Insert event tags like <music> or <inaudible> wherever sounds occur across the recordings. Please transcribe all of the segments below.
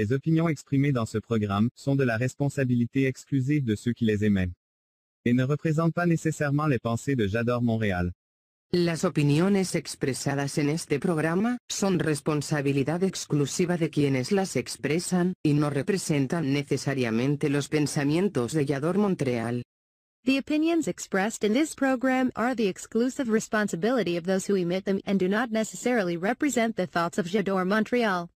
Les opinions exprimées dans ce programme sont de la responsabilité exclusive de ceux qui les émettent et ne représentent pas nécessairement les pensées de J'adore Montréal. Las opiniones expresadas en este programa son responsabilidad exclusiva de quienes las expresan y no representan necesariamente los pensamientos de Yador Montreal. The opinions expressed in this program are the exclusive responsibility of those who emit them and do not necessarily represent the thoughts of Jador Montreal.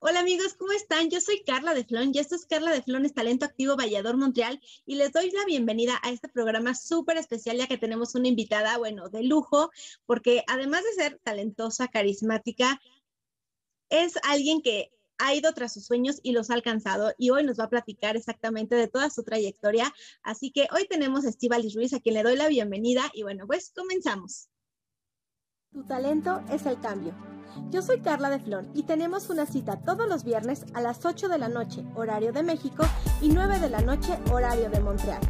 Hola amigos, ¿cómo están? Yo soy Carla de Flon y esto es Carla de Flon, es Talento Activo Vallador Montreal y les doy la bienvenida a este programa súper especial ya que tenemos una invitada, bueno, de lujo, porque además de ser talentosa, carismática, es alguien que ha ido tras sus sueños y los ha alcanzado y hoy nos va a platicar exactamente de toda su trayectoria. Así que hoy tenemos a Estivalis Ruiz a quien le doy la bienvenida y bueno, pues comenzamos. Tu talento es el cambio. Yo soy Carla de Flor y tenemos una cita todos los viernes a las 8 de la noche, horario de México, y 9 de la noche, horario de Montreal.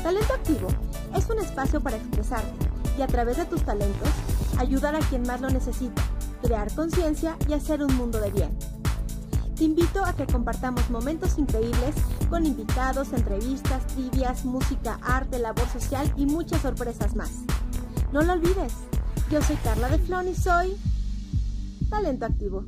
Talento Activo es un espacio para expresarte y a través de tus talentos ayudar a quien más lo necesita, crear conciencia y hacer un mundo de bien. Te invito a que compartamos momentos increíbles con invitados, entrevistas, trivias, música, arte, labor social y muchas sorpresas más. No lo olvides, yo soy Carla de Flon y soy Talento Activo.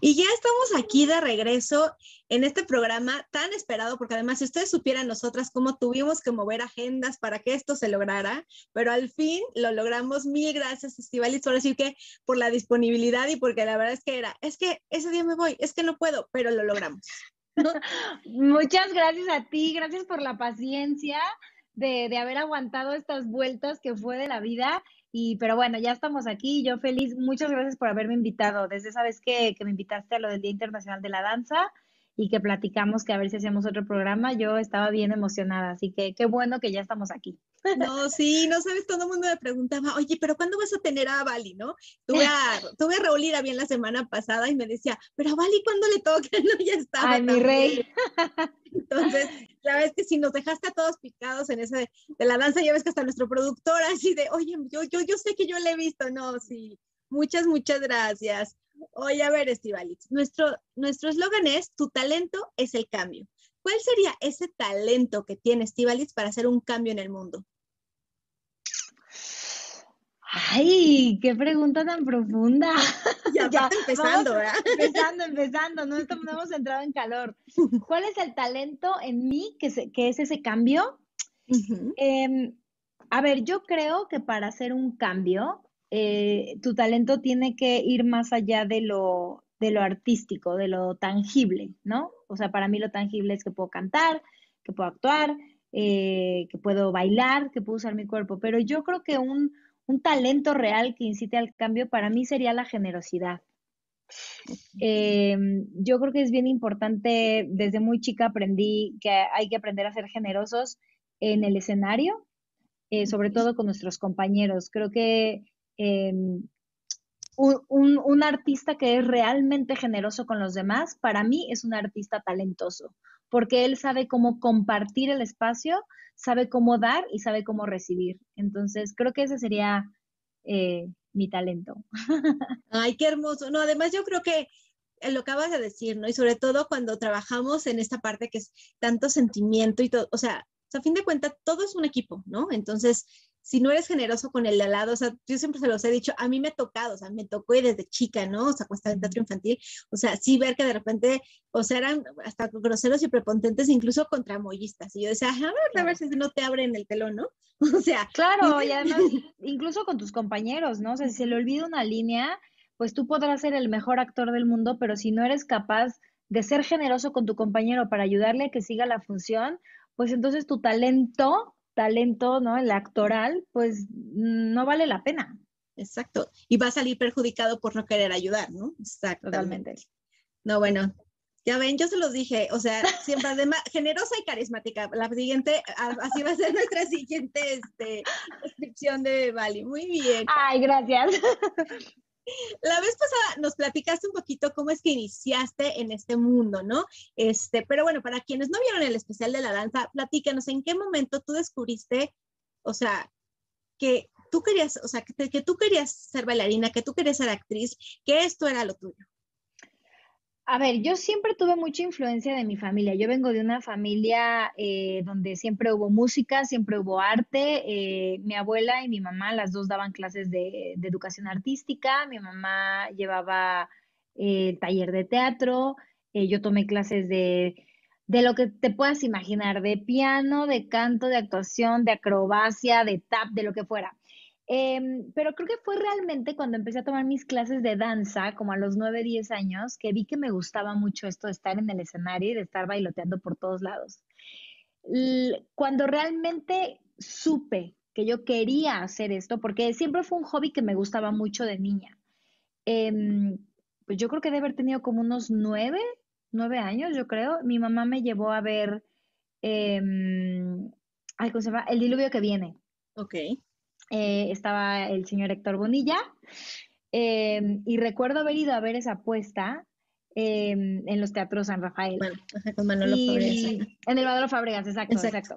Y ya estamos aquí de regreso en este programa tan esperado, porque además si ustedes supieran nosotras cómo tuvimos que mover agendas para que esto se lograra, pero al fin lo logramos. Mil gracias, Estivalis, por decir que por la disponibilidad y porque la verdad es que era, es que ese día me voy, es que no puedo, pero lo logramos. Muchas gracias a ti, gracias por la paciencia de, de haber aguantado estas vueltas que fue de la vida. Y, pero bueno, ya estamos aquí, yo feliz. Muchas gracias por haberme invitado. Desde esa vez que, que me invitaste a lo del Día Internacional de la Danza y que platicamos que a ver si hacíamos otro programa, yo estaba bien emocionada. Así que qué bueno que ya estamos aquí. No, sí, no sabes, todo el mundo me preguntaba, oye, pero ¿cuándo vas a tener a Bali, no? Tuve a, <laughs> tuve a Raúl Ira bien la semana pasada y me decía, pero a Bali, ¿cuándo le toca? <laughs> No, ya estaba. Ay, mi rey. Entonces, la verdad es que si nos dejaste a todos picados en ese de, de la danza, ya ves que hasta nuestro productor así de, oye, yo, yo, yo sé que yo le he visto, no, sí. Muchas, muchas gracias. Oye, a ver, Estivalix, nuestro nuestro eslogan es, tu talento es el cambio. ¿Cuál sería ese talento que tiene Estivalix para hacer un cambio en el mundo? Ay, qué pregunta tan profunda. <laughs> Ya, ya <laughs> empezando, ¿verdad? Empezando, empezando, no, estamos, no hemos entrado en calor. ¿Cuál es el talento en mí que, se, que es ese cambio? Eh, a ver, yo creo que para hacer un cambio, eh, tu talento tiene que ir más allá de lo, de lo artístico, de lo tangible, ¿no? O sea, para mí lo tangible es que puedo cantar, que puedo actuar, eh, que puedo bailar, que puedo usar mi cuerpo, pero yo creo que un, un talento real que incite al cambio para mí sería la generosidad. Eh, yo creo que es bien importante, desde muy chica aprendí que hay que aprender a ser generosos en el escenario, eh, sobre todo con nuestros compañeros. Creo que eh, un, un, artista que es realmente generoso con los demás, para mí es un artista talentoso, porque él sabe cómo compartir el espacio, sabe cómo dar y sabe cómo recibir. Entonces, creo que ese sería eh, mi talento. <laughs> Ay, qué hermoso. No, además yo creo que eh, lo acabas de decir, ¿no? Y sobre todo cuando trabajamos en esta parte que es tanto sentimiento y todo, o sea, a fin de cuentas, todo es un equipo, ¿no? Entonces, si no eres generoso con el de al lado, o sea, yo siempre se los he dicho, a mí me ha tocado, o sea, me tocó y desde chica, ¿no? O sea, cuando estaba en teatro infantil, o sea, sí ver que de repente, o sea, eran hasta groseros y prepotentes, incluso contra mollistas. Y yo decía, a ver, a ver si no te abren el telón, ¿no? <laughs> O sea, Claro, y <laughs> además, incluso con tus compañeros, ¿no? O sea, si se le olvida una línea, pues tú podrás ser el mejor actor del mundo, pero si no eres capaz de ser generoso con tu compañero para ayudarle a que siga la función, pues entonces tu talento, talento, ¿no? El actoral, pues no vale la pena. Exacto. Y va a salir perjudicado por no querer ayudar, ¿no? Exactamente. Totalmente. No, bueno, ya ven, yo se los dije, o sea, siempre además, <laughs> generosa y carismática. La siguiente, así va a ser nuestra siguiente este, descripción de Bali. Muy bien. Ay, gracias. <laughs> La vez pasada nos platicaste un poquito cómo es que iniciaste en este mundo, ¿no? Este, pero bueno, para quienes no vieron el especial de la danza, platícanos en qué momento tú descubriste O sea, que tú querías, o sea, que, que tú querías ser bailarina, que tú querías ser actriz, que esto era lo tuyo. A ver, yo siempre tuve mucha influencia de mi familia. Yo vengo de una familia eh, donde siempre hubo música, siempre hubo arte. Eh, mi abuela y mi mamá, las dos daban clases de, educación artística. Mi mamá llevaba eh, taller de teatro. yo tomé clases de, de lo que te puedas imaginar, de piano, de canto, de actuación, de acrobacia, de tap, de lo que fuera. Em, pero creo que fue realmente cuando empecé a tomar mis clases de danza, como a los 9, 10 años, que vi que me gustaba mucho esto de estar en el escenario y de estar bailoteando por todos lados. cuando realmente supe que yo quería hacer esto, porque siempre fue un hobby que me gustaba mucho de niña. Em, pues yo creo que debe haber tenido como unos 9, 9 años, yo creo. Mi mamá me llevó a ver, em, ¿cómo se llama? El diluvio que viene. Ok. Eh, estaba el señor Héctor Bonilla, em, y recuerdo haber ido a ver esa apuesta em, en los teatros San Rafael. Bueno, con Manolo Fabregas. En el Manolo Fabregas, exacto, exacto.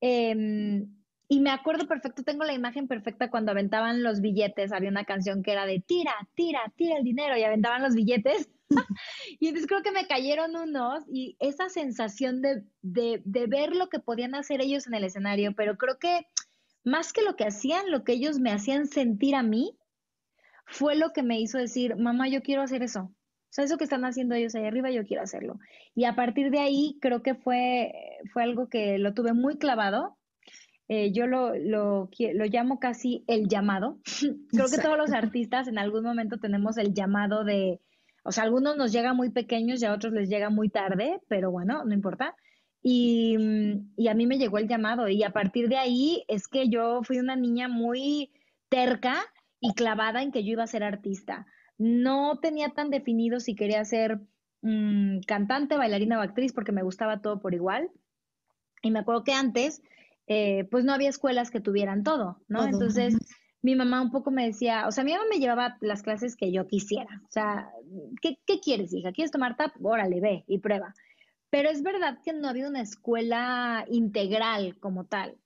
Em, y me acuerdo perfecto, tengo la imagen perfecta cuando aventaban los billetes, había una canción que era de tira, tira, tira el dinero y aventaban los billetes. <laughs> y entonces creo que me cayeron unos y esa sensación de, de, de ver lo que podían hacer ellos en el escenario, pero creo que más que lo que hacían, lo que ellos me hacían sentir a mí, fue lo que me hizo decir, mamá, yo quiero hacer eso. O sea, eso que están haciendo ellos ahí arriba, yo quiero hacerlo. Y a partir de ahí, creo que fue, fue algo que lo tuve muy clavado. Eh, yo lo, lo, lo, llamo casi el llamado. <laughs> creo que todos los artistas en algún momento tenemos el llamado de, o sea, a algunos nos llega muy pequeños y a otros les llega muy tarde, pero bueno, no importa. Mm, y, a mí me llegó el llamado y a partir de ahí es que yo fui una niña muy terca y clavada en que yo iba a ser artista. No tenía tan definido si quería ser mm, cantante, bailarina o actriz porque me gustaba todo por igual. Y me acuerdo que antes, eh, pues no había escuelas que tuvieran todo, ¿no? Entonces, mi mamá un poco me decía, o sea, mi mamá me llevaba las clases que yo quisiera. O sea, ¿qué, qué quieres, hija? ¿Quieres tomar tap? Órale, ve y prueba. Pero es verdad que no había una escuela integral como tal.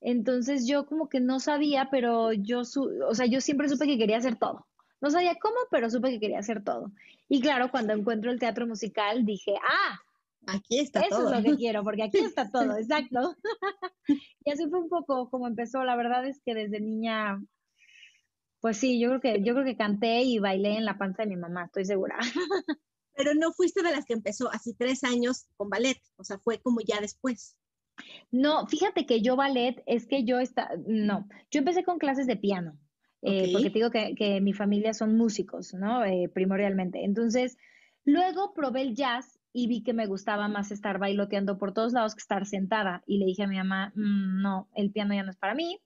Entonces yo como que no sabía, pero yo, o sea, yo siempre supe que quería hacer todo. No sabía cómo, pero supe que quería hacer todo. Y claro, cuando encuentro el teatro musical, dije, ah, aquí está todo. Eso es lo que quiero, porque aquí está <laughs> todo, exacto. <laughs> y así fue un poco como empezó. La verdad es que desde niña, pues sí, yo creo que, yo creo que canté y bailé en la panza de mi mamá, estoy segura. <laughs> pero no fuiste de las que empezó así tres años con ballet, o sea, fue como ya después. No, fíjate que yo ballet es que yo está, no, yo empecé con clases de piano, eh, porque te digo que, mi familia son músicos, ¿no? Eh, primordialmente. Entonces, luego probé el jazz y vi que me gustaba más estar bailoteando por todos lados que estar sentada. Y le dije a mi mamá, mm, no, el piano ya no es para mí.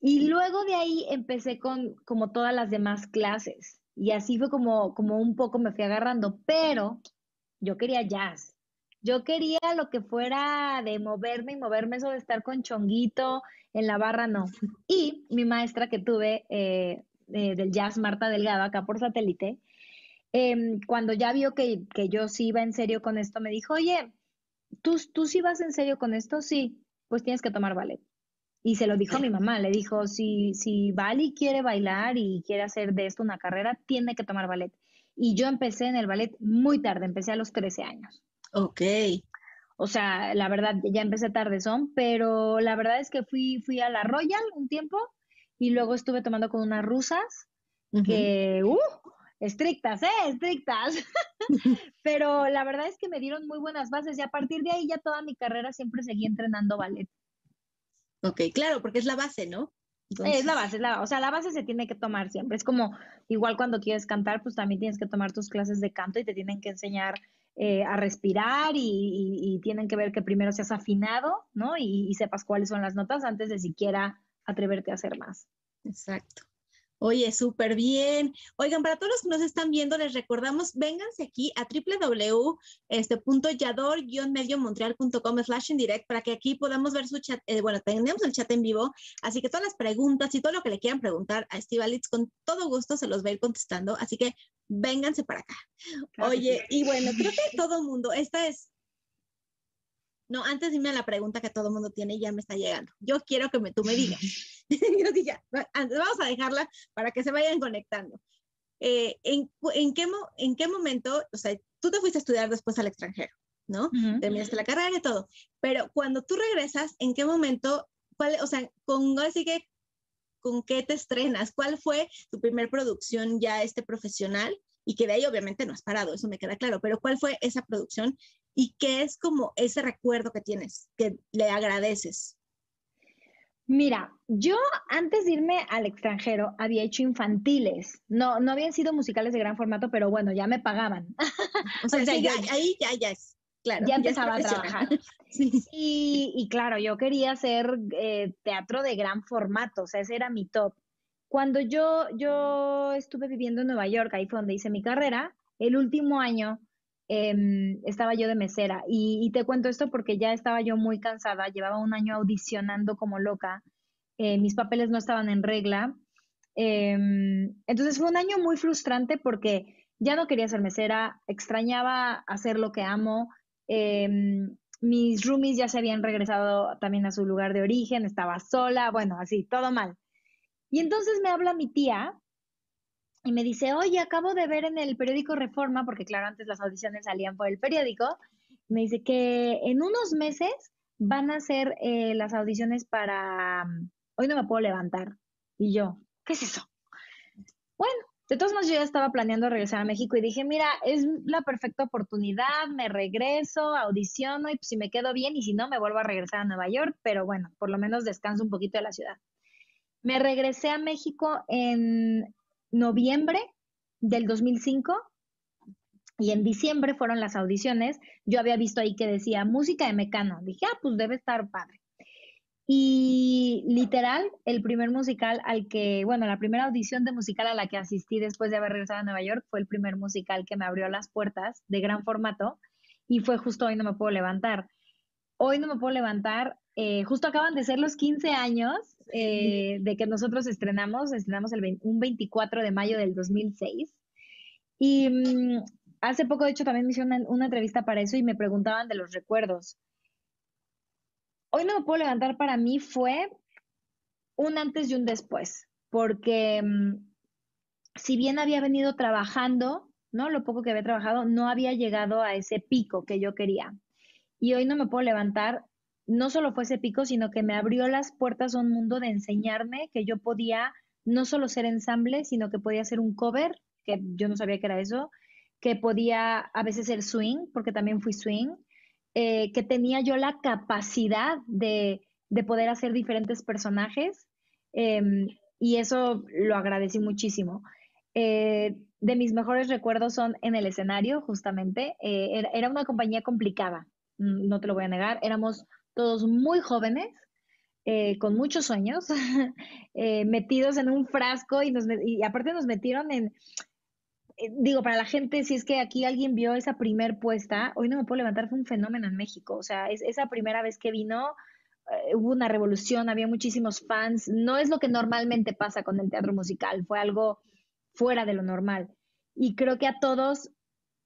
Y luego de ahí empecé con como todas las demás clases. Y así fue como, como un poco me fui agarrando, pero yo quería jazz. Yo quería lo que fuera de moverme y moverme, eso de estar con chonguito en la barra, no. <laughs> Y mi maestra que tuve eh, del jazz, Marta Delgado, acá por satélite, em, cuando ya vio que, que, yo sí iba en serio con esto, me dijo, oye, ¿tú, ¿tú sí vas en serio con esto? Sí, pues tienes que tomar ballet. Y se lo dijo a mi mamá, le dijo, si, si Bali quiere bailar y quiere hacer de esto una carrera, tiene que tomar ballet. Y yo empecé en el ballet muy tarde, empecé a los 13 años. Ok. O sea, la verdad, ya empecé tarde son, pero la verdad es que fui, fui a la Royal un tiempo y luego estuve tomando con unas rusas que, uh, estrictas, ¿eh? Estrictas. <laughs> pero la verdad es que me dieron muy buenas bases y a partir de ahí ya toda mi carrera siempre seguí entrenando ballet. Ok, claro, porque es la base, ¿no? Es la base, la, o sea, la base se tiene que tomar siempre. Es como, igual cuando quieres cantar, pues también tienes que tomar tus clases de canto y te tienen que enseñar eh, a respirar y, tienen que ver que primero seas afinado, ¿no? y sepas cuáles son las notas antes de siquiera atreverte a hacer más. Exacto. Oye, súper bien. Oigan, para todos los que nos están viendo, les recordamos, vénganse aquí a www.yador-mediomontreal.com slash en direct para que aquí podamos ver su chat. Eh, bueno, tenemos el chat en vivo, así que todas las preguntas y todo lo que le quieran preguntar a Litz, con todo gusto se los va a ir contestando. Así que vénganse para acá. Oye, y bueno, creo que todo el mundo, esta es No, antes dime la pregunta que todo el mundo tiene y ya me está llegando. Yo quiero que me, tú me digas. <laughs> Yo dije, vamos a dejarla para que se vayan conectando. Eh, ¿en, en, qué, ¿En qué momento, o sea, tú te fuiste a estudiar después al extranjero, ¿no? Terminaste la carrera y todo, pero cuando tú regresas, ¿en qué momento, cuál, o sea, con, así que, con qué te estrenas? ¿Cuál fue tu primer producción ya este profesional? Y que de ahí obviamente no has parado, eso me queda claro, pero ¿cuál fue esa producción y qué es como ese recuerdo que tienes, que le agradeces? Mira, yo antes de irme al extranjero había hecho infantiles. No, no habían sido musicales de gran formato, pero bueno, ya me pagaban. <laughs> O sea, ahí ya, ya es. Claro, ya empezaba a trabajar. <laughs> Y, y, claro, yo quería hacer eh, teatro de gran formato, o sea, ese era mi top. Cuando yo, yo estuve viviendo en Nueva York, ahí fue donde hice mi carrera, el último año Em, estaba yo de mesera. Y, te cuento esto porque ya estaba yo muy cansada, llevaba un año audicionando como loca, eh, mis papeles no estaban en regla. Em, entonces fue un año muy frustrante porque ya no quería ser mesera, extrañaba hacer lo que amo. Em, mis roomies ya se habían regresado también a su lugar de origen, estaba sola, bueno, así, todo mal. Y entonces me habla mi tía, y me dice, oye, acabo de ver en el periódico Reforma, porque claro, antes las audiciones salían por el periódico, me dice que en unos meses van a hacer eh, las audiciones para mm, Hoy no me puedo levantar. Y yo, ¿qué es eso? Bueno, de todos modos yo ya estaba planeando regresar a México y dije, mira, es la perfecta oportunidad, me regreso, audiciono y pues, si me quedo bien y si no, me vuelvo a regresar a Nueva York, pero bueno, por lo menos descanso un poquito de la ciudad. Me regresé a México en noviembre del 2005 y en diciembre fueron las audiciones. Yo había visto ahí que decía música de Mecano. Dije, ah, pues debe estar padre. Y literal, el primer musical al que, bueno, la primera audición de musical a la que asistí después de haber regresado a Nueva York fue el primer musical que me abrió las puertas de gran formato y fue justo Hoy no me puedo levantar. Hoy no me puedo levantar, eh, justo acaban de ser los 15 años eh, de que nosotros estrenamos, estrenamos el un 24 de mayo del 2006. Y mm, hace poco, de hecho, también me hicieron una, entrevista para eso y me preguntaban de los recuerdos. Hoy no me puedo levantar para mí fue un antes y un después, porque mm, si bien había venido trabajando, ¿no? Lo poco que había trabajado, no había llegado a ese pico que yo quería. Y hoy no me puedo levantar no solo fue ese pico, sino que me abrió las puertas a un mundo de enseñarme que yo podía no solo ser ensamble, sino que podía ser un cover, que yo no sabía que era eso, que podía a veces ser swing, porque también fui swing, eh, que tenía yo la capacidad de, poder hacer diferentes personajes, em, y eso lo agradecí muchísimo. Eh, de mis mejores recuerdos son en el escenario, justamente. Eh, era, una compañía complicada, mm, no te lo voy a negar. Éramos todos muy jóvenes, eh, con muchos sueños, <laughs> eh, metidos en un frasco y, nos, y aparte nos metieron en, eh, digo, para la gente, si es que aquí alguien vio esa primer puesta, hoy no me puedo levantar, fue un fenómeno en México, o sea, es, esa primera vez que vino, hubo una revolución, había muchísimos fans, no es lo que normalmente pasa con el teatro musical, fue algo fuera de lo normal. Y creo que a todos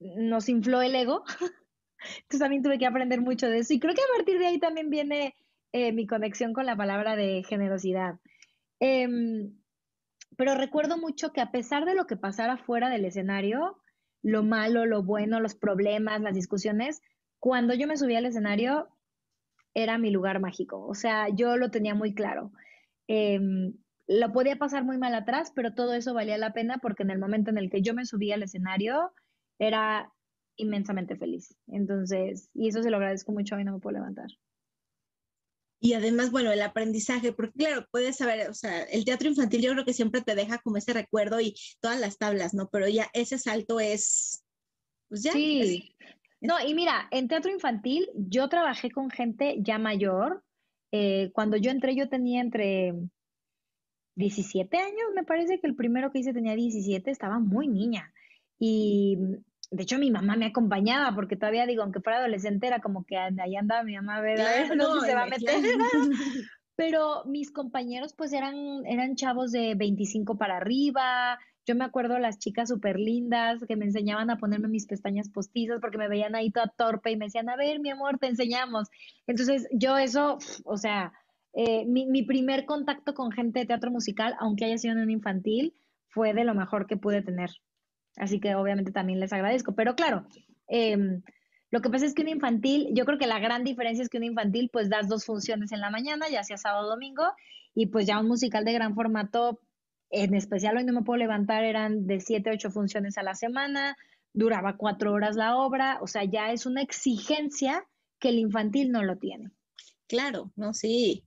nos infló el ego <laughs> Entonces también tuve que aprender mucho de eso. Y creo que a partir de ahí también viene eh, mi conexión con la palabra de generosidad. Em, pero recuerdo mucho que a pesar de lo que pasara fuera del escenario, lo malo, lo bueno, los problemas, las discusiones, cuando yo me subía al escenario, era mi lugar mágico. O sea, yo lo tenía muy claro. Em, lo podía pasar muy mal atrás, pero todo eso valía la pena porque en el momento en el que yo me subía al escenario, era inmensamente feliz. Entonces, y eso se lo agradezco mucho, hoy no me puedo levantar. Y además, bueno, el aprendizaje, porque claro, puedes saber, o sea, el teatro infantil yo creo que siempre te deja como ese recuerdo y todas las tablas, ¿no? Pero ya ese salto es, pues ya. Sí. No, y mira, en teatro infantil yo trabajé con gente ya mayor. Eh, cuando yo entré yo tenía entre 17 años, me parece que el primero que hice tenía 17, estaba muy niña. Y de hecho mi mamá me acompañaba porque todavía digo, aunque fuera adolescente era como que ahí andaba mi mamá a ver, <laughs> no, se va a meter. <laughs> Pero mis compañeros pues eran, eran chavos de 25 para arriba, Yo me acuerdo las chicas súper lindas que me enseñaban a ponerme mis pestañas postizas porque me veían ahí toda torpe y me decían, a ver, mi amor, te enseñamos. Entonces, yo eso, o sea, eh, mi, mi, primer contacto con gente de teatro musical, aunque haya sido en un infantil, fue de lo mejor que pude tener. Así que obviamente también les agradezco. Pero claro, em, lo que pasa es que un infantil, yo creo que la gran diferencia es que un infantil pues das dos funciones en la mañana, ya sea sábado o domingo, y pues ya un musical de gran formato en especial hoy no me puedo levantar, eran de siete, ocho funciones a la semana, duraba cuatro horas la obra, o sea, ya es una exigencia que el infantil no lo tiene. Claro, no, sí.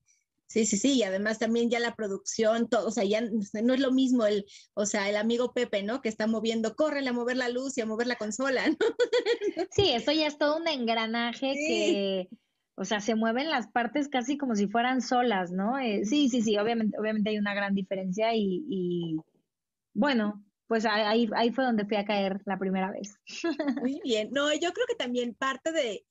Sí, sí, sí, y además también ya la producción, todo, o sea, ya no es lo mismo el, o sea, el amigo Pepe, ¿no? Que está moviendo, córrele a mover la luz y a mover la consola, ¿no? <laughs> Sí, eso ya es todo un engranaje que, o sea, se mueven las partes casi como si fueran solas, ¿no? Eh, sí, sí, sí, obviamente, obviamente hay una gran diferencia y, bueno, pues ahí, ahí fue donde fui a caer la primera vez. <laughs> Muy bien. No, yo creo que también parte de,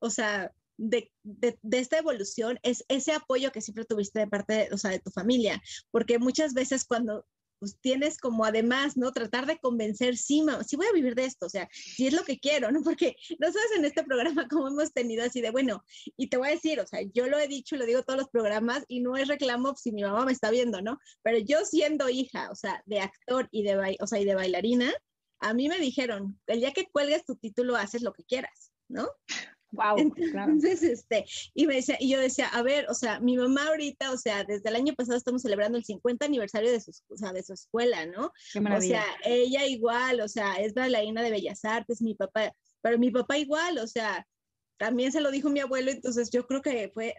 o sea, de, de, esta evolución es ese apoyo que siempre tuviste de parte, de, o sea, de tu familia, porque muchas veces cuando pues tienes como además, ¿no? Tratar de convencer, sí, mamá, sí voy a vivir de esto, o sea, si es lo que quiero, ¿no? Porque no sabes en este programa <laughs> cómo hemos tenido así de, bueno, y te voy a decir, o sea, yo lo he dicho, lo digo todos los programas y no es reclamo si mi mamá me está viendo, ¿no? Pero yo siendo hija, o sea, de actor y de, o sea, y de bailarina, a mí me dijeron, el día que cuelgues tu título haces lo que quieras, ¿no? Wow, Entonces, este, y me decía, y yo decía, a ver, o sea, mi mamá ahorita, o sea, desde el año pasado estamos celebrando el 50 aniversario de su, o sea, de su escuela, ¿no? o sea, ella igual, o sea, es bailarina de Bellas Artes, mi papá, pero mi papá igual, o sea, también se lo dijo mi abuelo, entonces yo creo que fue,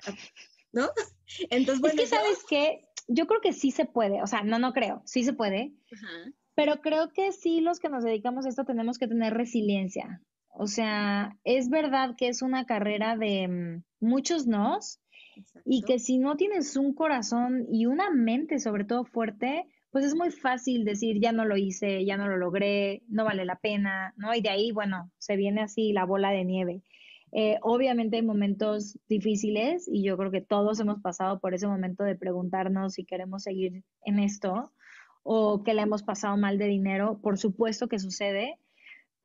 ¿no? <laughs> Entonces, bueno. Es que, ¿sabes qué? Yo creo que sí se puede, o sea, no, no creo, sí se puede. Pero creo que sí los que nos dedicamos a esto tenemos que tener resiliencia. O sea, es verdad que es una carrera de mm, muchos nos y que si no tienes un corazón y una mente sobre todo fuerte, pues es muy fácil decir, ya no lo hice, ya no lo logré, no vale la pena, ¿no? Y de ahí, bueno, se viene así la bola de nieve. Eh, obviamente hay momentos difíciles y yo creo que todos hemos pasado por ese momento de preguntarnos si queremos seguir en esto o que le hemos pasado mal de dinero. Por supuesto que sucede,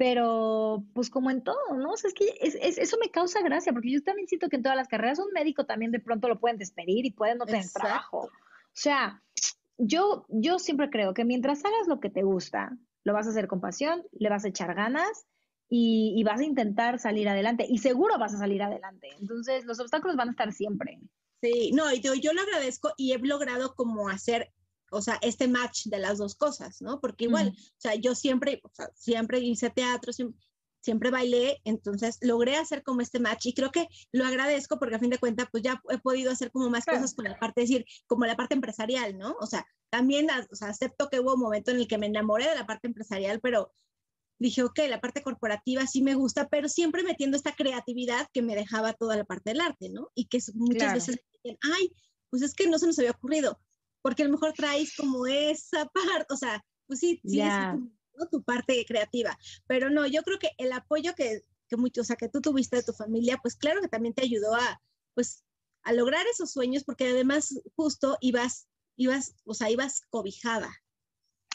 pero pues como en todo, ¿no? O sea, es que eso me causa gracia, porque yo también siento que en todas las carreras un médico también de pronto lo pueden despedir y pueden no tener trabajo. O sea, yo, yo siempre creo que mientras hagas lo que te gusta, lo vas a hacer con pasión, le vas a echar ganas y, y vas a intentar salir adelante y seguro vas a salir adelante. Entonces, los obstáculos van a estar siempre. Sí, no, y yo, yo lo agradezco y he logrado como hacer o sea, este match de las dos cosas, ¿no? Porque igual, o sea, yo siempre, o sea, siempre hice teatro, siempre, bailé, entonces logré hacer como este match y creo que lo agradezco porque a fin de cuentas, pues ya he podido hacer como más cosas con la parte, es decir, como la parte empresarial, ¿no? O sea, también, o sea, acepto que hubo un momento en el que me enamoré de la parte empresarial, pero dije, ok, la parte corporativa sí me gusta, pero siempre metiendo esta creatividad que me dejaba toda la parte del arte, ¿no? Y que muchas veces, ay, pues es que no se nos había ocurrido porque a lo mejor traes como esa <laughs> parte, o sea, pues sí, sí es tu parte creativa, pero no, yo creo que el apoyo que, que mucho, o sea, que tú tuviste de tu familia, pues claro que también te ayudó a, pues, a lograr esos sueños, porque además justo ibas, ibas, o sea, ibas cobijada.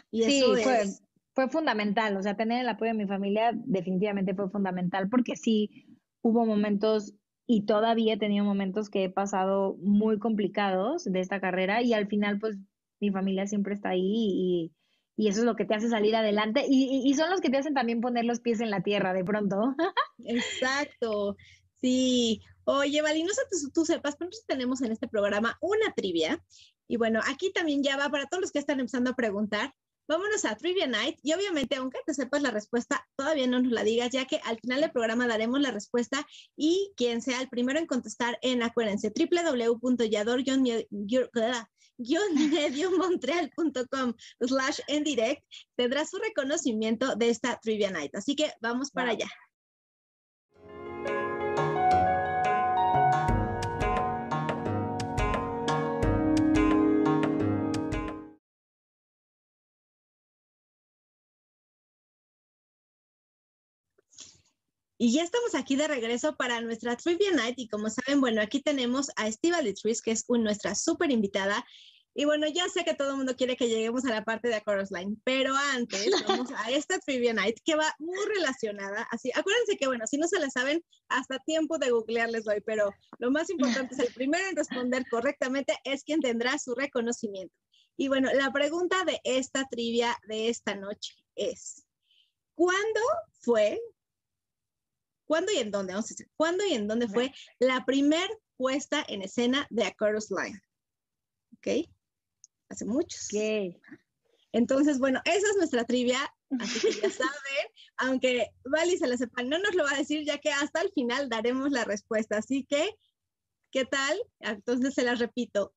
Y sí, eso fue, fue fundamental, o sea, tener el apoyo de mi familia definitivamente fue fundamental, porque sí hubo momentos y todavía he tenido momentos que he pasado muy complicados de esta carrera y al final pues mi familia siempre está ahí y, y eso es lo que te hace salir adelante y, y, son los que te hacen también poner los pies en la tierra de pronto. <laughs> Exacto, sí. Oye, Vali, no sé tú sepas, pero tenemos en este programa una trivia y bueno, aquí también ya va para todos los que están empezando a preguntar. Vámonos a Trivia Night y obviamente, aunque te sepas la respuesta, todavía no nos la digas, ya que al final del programa daremos la respuesta y quien sea el primero en contestar en, acuérdense, www.yador-mediomontreal.com slash en direct, tendrá su reconocimiento de esta Trivia Night. Así que vamos para allá. Y ya estamos aquí de regreso para nuestra Trivia Night y como saben, bueno, aquí tenemos a Estiva Tris, que es nuestra súper invitada. Y bueno, ya sé que todo el mundo quiere que lleguemos a la parte de Chorus Line, pero antes <laughs> vamos a esta Trivia Night que va muy relacionada. Así, acuérdense que, bueno, si no se la saben, hasta tiempo de googlear les doy, pero lo más importante es el <laughs> primero en responder correctamente es quien tendrá su reconocimiento. Y bueno, la pregunta de esta trivia de esta noche es, ¿cuándo fue, cuándo y en dónde, vamos a decir, cuándo y en dónde fue la primer puesta en escena de A Chorus Line? ¿Ok? hace muchos. ¿Qué? Entonces, bueno, esa es nuestra trivia, así que ya <laughs> saben, aunque Vali se la sepa, no nos lo va a decir ya que hasta el final daremos la respuesta. Así que, ¿qué tal? Entonces se las repito.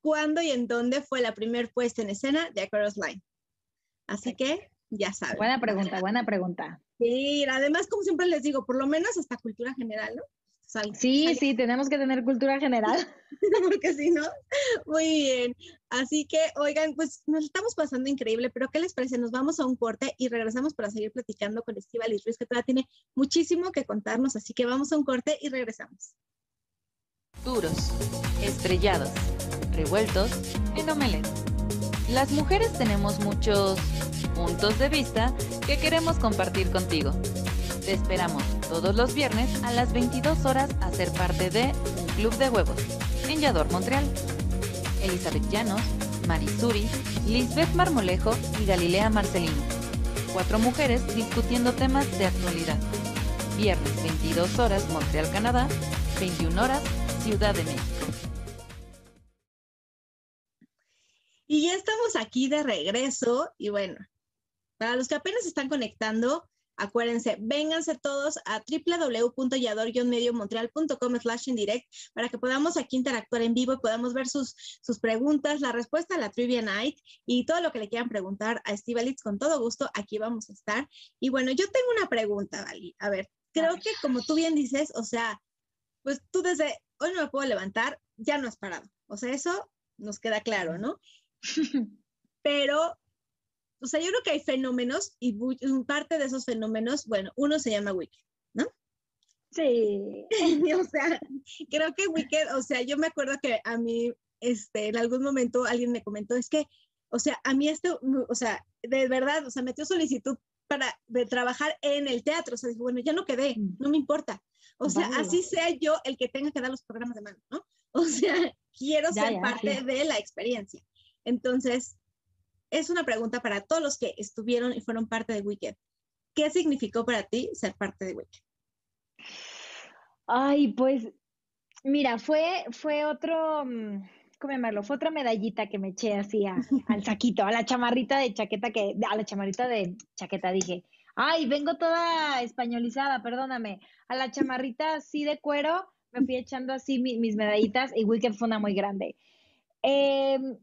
¿Cuándo y en dónde fue la primer puesta en escena de Across Line? Así que, ya saben. Buena pregunta, buena pregunta. Sí, además, como siempre les digo, por lo menos hasta cultura general, ¿no? sí, sí, tenemos que tener cultura general. <laughs> Porque si no, muy bien. Así que, oigan, pues nos estamos pasando increíble, pero ¿qué les parece? Nos vamos a un corte y regresamos para seguir platicando con Estivalis Ruiz, que todavía tiene muchísimo que contarnos, así que vamos a un corte y regresamos. Duros, estrellados, revueltos en omelette. Las mujeres tenemos muchos puntos de vista que queremos compartir contigo. Te esperamos todos los viernes a las 22 horas a ser parte de Un Club de Huevos en Yador, Montreal. Elizabeth Llanos, Marisuri, Lisbeth Marmolejo y Galilea Marcelino. Cuatro mujeres discutiendo temas de actualidad. Viernes 22 horas Montreal, Canadá, 21 horas Ciudad de México. Y ya estamos aquí de regreso y bueno, para los que apenas están conectando, Acuérdense, vénganse todos a www.yador-mediomontreal.com slash indirect para que podamos aquí interactuar en vivo y podamos ver sus, sus preguntas, la respuesta a la Trivia Night y todo lo que le quieran preguntar a Estivalix con todo gusto, aquí vamos a estar. Y bueno, yo tengo una pregunta, Vali. A ver, creo que como tú bien dices, o sea, pues tú desde hoy no me puedo levantar, ya no has parado. O sea, eso nos queda claro, ¿no? <laughs> Pero o sea, yo creo que hay fenómenos y parte de esos fenómenos, bueno, uno se llama Wicked, ¿no? Sí. <laughs> o sea, creo que Wicked, o sea, yo me acuerdo que a mí, este, en algún momento alguien me comentó, es que, o sea, a mí esto, o sea, de verdad, o sea, metió solicitud para trabajar en el teatro, o sea, bueno, ya no quedé, mm. no me importa. O sea, así sea yo el que tenga que dar los programas de mano, ¿no? <laughs> O sea, quiero ser parte de la experiencia. Entonces, es una pregunta para todos los que estuvieron y fueron parte de Wicked. ¿Qué significó para ti ser parte de Wicked? Ay, pues, mira, fue, fue otro, mm, ¿cómo llamarlo? Fue otra medallita que me eché así <laughs> al saquito, a la chamarrita de chaqueta que, a la chamarrita de chaqueta dije, ay, vengo toda españolizada, perdóname, a la chamarrita así de cuero, me fui echando así mis medallitas y Wicked fue una muy grande. Em,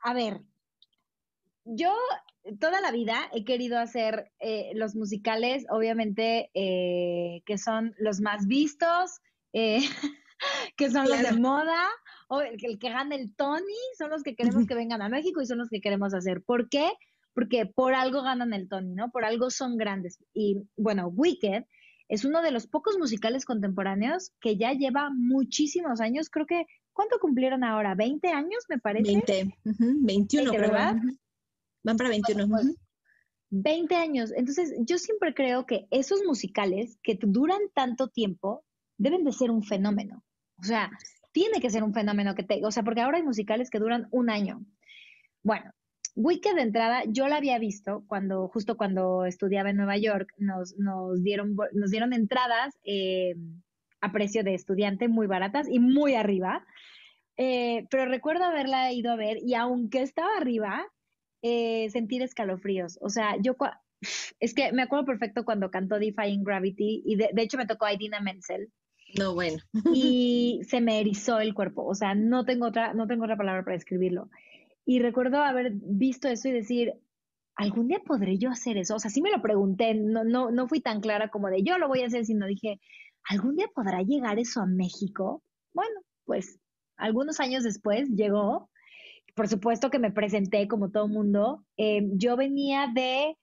a ver, yo toda la vida he querido hacer eh, los musicales, obviamente, eh, que son los más vistos, eh, <laughs> que son los de moda, o el, el, que gana el Tony, son los que queremos que vengan a México y son los que queremos hacer. ¿Por qué? Porque por algo ganan el Tony, ¿no? Por algo son grandes. Y bueno, Wicked es uno de los pocos musicales contemporáneos que ya lleva muchísimos años, creo que, ¿cuánto cumplieron ahora? ¿20 años, me parece? 20, 21, ¿verdad? Van para 21. 20 pues, años. Entonces, yo siempre creo que esos musicales que duran tanto tiempo deben de ser un fenómeno. O sea, tiene que ser un fenómeno que te, o sea, porque ahora hay musicales que duran un año. Bueno, Wicked de entrada, yo la había visto cuando, justo cuando estudiaba en Nueva York, nos, nos dieron, nos dieron entradas eh, a precio de estudiante muy baratas y muy arriba. Eh, pero recuerdo haberla ido a ver y aunque estaba arriba, eh, sentir escalofríos. O sea, yo es que me acuerdo perfecto cuando cantó Defying Gravity y de, hecho me tocó a Idina Menzel. No, bueno. Y se me erizó el cuerpo. O sea, no tengo otra, no tengo otra palabra para describirlo. Y recuerdo haber visto eso y decir, ¿algún día podré yo hacer eso? O sea, sí me lo pregunté, no, no, no fui tan clara como de yo lo voy a hacer, sino dije, ¿algún día podrá llegar eso a México? Bueno, pues algunos años después llegó por supuesto que me presenté como todo mundo. Eh, yo venía de,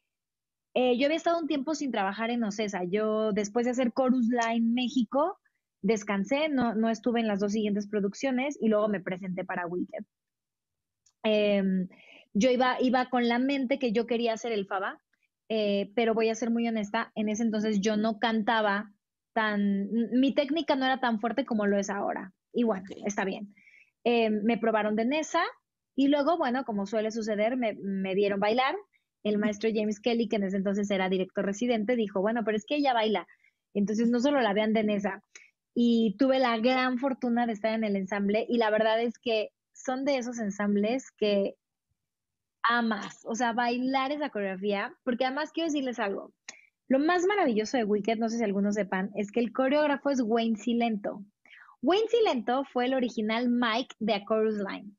eh, yo había estado un tiempo sin trabajar en Ocesa. Yo después de hacer Chorus Line México, descansé, no, no estuve en las dos siguientes producciones y luego me presenté para Wicked. Em, yo iba, iba con la mente que yo quería hacer el Faba, eh, pero voy a ser muy honesta, en ese entonces yo no cantaba tan, mi técnica no era tan fuerte como lo es ahora. Y bueno, está bien. Em, me probaron de Nesa y luego, bueno, como suele suceder, me, me dieron bailar. El maestro James Kelly, que en ese entonces era director residente, dijo, bueno, pero es que ella baila. Entonces no solo la vean de Nesa. Y tuve la gran fortuna de estar en el ensamble y la verdad es que son de esos ensambles que amas, o sea, bailar esa coreografía, porque además quiero decirles algo. Lo más maravilloso de Wicked, no sé si algunos sepan, es que el coreógrafo es Wayne Silento. Wayne Silento fue el original Mike de A Line.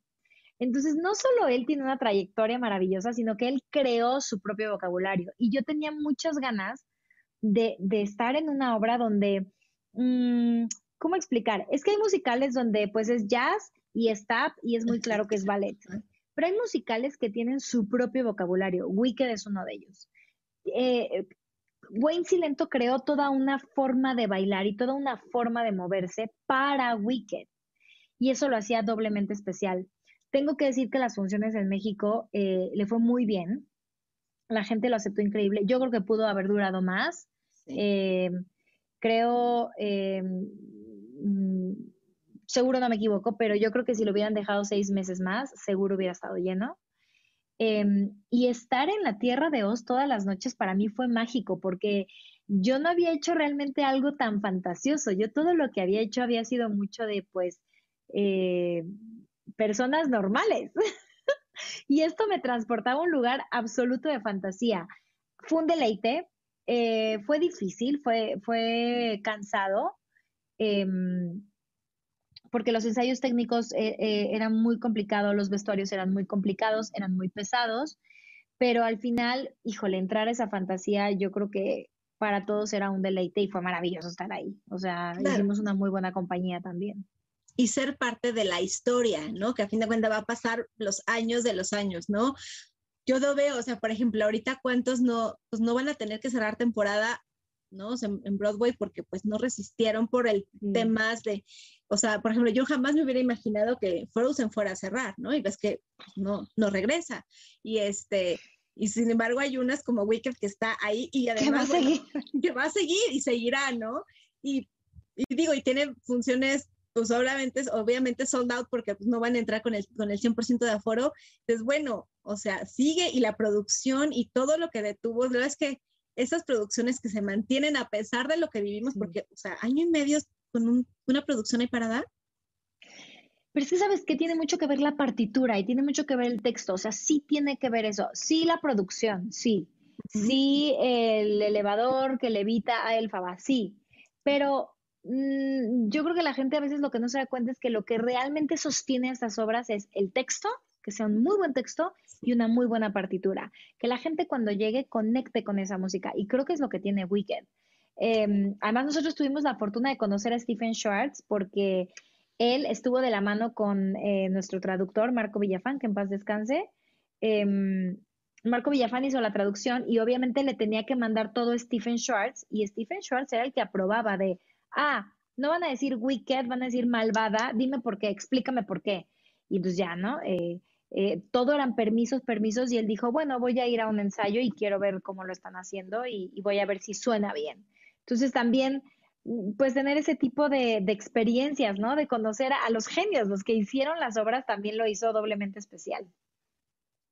Entonces, no solo él tiene una trayectoria maravillosa, sino que él creó su propio vocabulario. Y yo tenía muchas ganas de, estar en una obra donde, mm, ¿cómo explicar? Es que hay musicales donde pues es jazz y es tap y es muy claro que es ballet. Pero hay musicales que tienen su propio vocabulario. Wicked es uno de ellos. Eh, Wayne Silento creó toda una forma de bailar y toda una forma de moverse para Wicked. Y eso lo hacía doblemente especial. Tengo que decir que las funciones en México eh, le fue muy bien. La gente lo aceptó increíble. Yo creo que pudo haber durado más. Eh, creo, mm, seguro no me equivoco, pero yo creo que si lo hubieran dejado seis meses más, seguro hubiera estado lleno. Em, y estar en la tierra de Oz todas las noches para mí fue mágico porque yo no había hecho realmente algo tan fantasioso. Yo todo lo que había hecho había sido mucho de, pues, eh, personas normales. <laughs> y esto me transportaba a un lugar absoluto de fantasía. Fue un deleite, eh, fue difícil, fue, fue cansado. Em, porque los ensayos técnicos eh, eh, eran muy complicados, los vestuarios eran muy complicados, eran muy pesados, pero al final, híjole, entrar a esa fantasía yo creo que para todos era un deleite y fue maravilloso estar ahí. O sea, hicimos una muy buena compañía también. Y ser parte de la historia, ¿no? Que a fin de cuentas va a pasar los años de los años, ¿no? Yo lo veo, o sea, por ejemplo, ahorita cuántos no, pues no van a tener que cerrar temporada ¿no? en, Broadway porque pues no resistieron por el tema de, o sea, por ejemplo, yo jamás me hubiera imaginado que Frozen fuera a cerrar, ¿no? Y ves que pues, no, no regresa. Y este, y sin embargo hay unas como Wicked que está ahí y además que va a seguir, <laughs> que va a seguir y seguirá, ¿no? Y, y, digo, y tiene funciones, pues obviamente, obviamente sold out porque pues, no van a entrar con el, con el 100% de aforo. Entonces, bueno, o sea, sigue y la producción y todo lo que detuvo, la verdad es que esas producciones que se mantienen a pesar de lo que vivimos, porque, o sea, año y medio con una producción ahí para dar. Pero es que sabes que tiene mucho que ver la partitura y tiene mucho que ver el texto, o sea, sí tiene que ver eso, sí la producción, sí, sí el elevador que levita a Elfaba, sí, pero mm, yo creo que la gente a veces lo que no se da cuenta es que lo que realmente sostiene estas obras es el texto que sea un muy buen texto y una muy buena partitura. Que la gente cuando llegue conecte con esa música. Y creo que es lo que tiene Wicked. Em, además, nosotros tuvimos la fortuna de conocer a Stephen Schwartz porque él estuvo de la mano con eh, nuestro traductor, Marco Villafán, que en paz descanse. Em, Marco Villafán hizo la traducción y obviamente le tenía que mandar todo a Stephen Schwartz y Stephen Schwartz era el que aprobaba de, ah, no van a decir wicked, van a decir malvada, dime por qué, explícame por qué. Y pues ya, ¿no? Eh, eh, todo eran permisos, permisos, y él dijo, bueno, voy a ir a un ensayo y quiero ver cómo lo están haciendo y, voy a ver si suena bien. Entonces también, mm, pues tener ese tipo de, experiencias, ¿no? De conocer a, los genios, los que hicieron las obras, también lo hizo doblemente especial.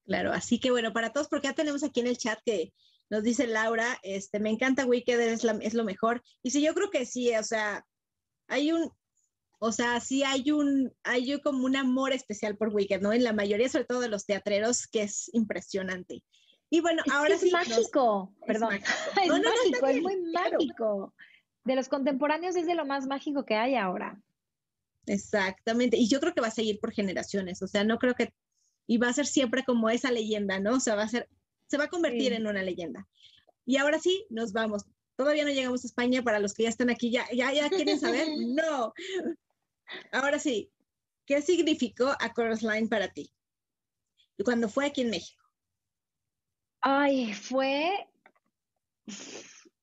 Claro, así que bueno, para todos, porque ya tenemos aquí en el chat que nos dice Laura, este, me encanta Wicked, es, es lo mejor. Y sí, yo creo que sí, o sea, hay un, o sea, sí hay un, hay como un amor especial por Wicked, ¿no? En la mayoría, sobre todo de los teatreros, que es impresionante. Y bueno, ahora sí. Es mágico, perdón. Es mágico, es, <laughs> muy mágico. De los contemporáneos es de lo más mágico que hay ahora. Exactamente. Y yo creo que va a seguir por generaciones. O sea, no creo que. Y va a ser siempre como esa leyenda, ¿no? O sea, va a ser. Se va a convertir en una leyenda. Y ahora sí, nos vamos. Todavía no llegamos a España para los que ya están aquí. ¿Ya, ya, ya quieren saber? <laughs> No. Ahora sí, ¿qué significó A Chorus Line para ti? Cuando fue aquí en México. Ay, fue,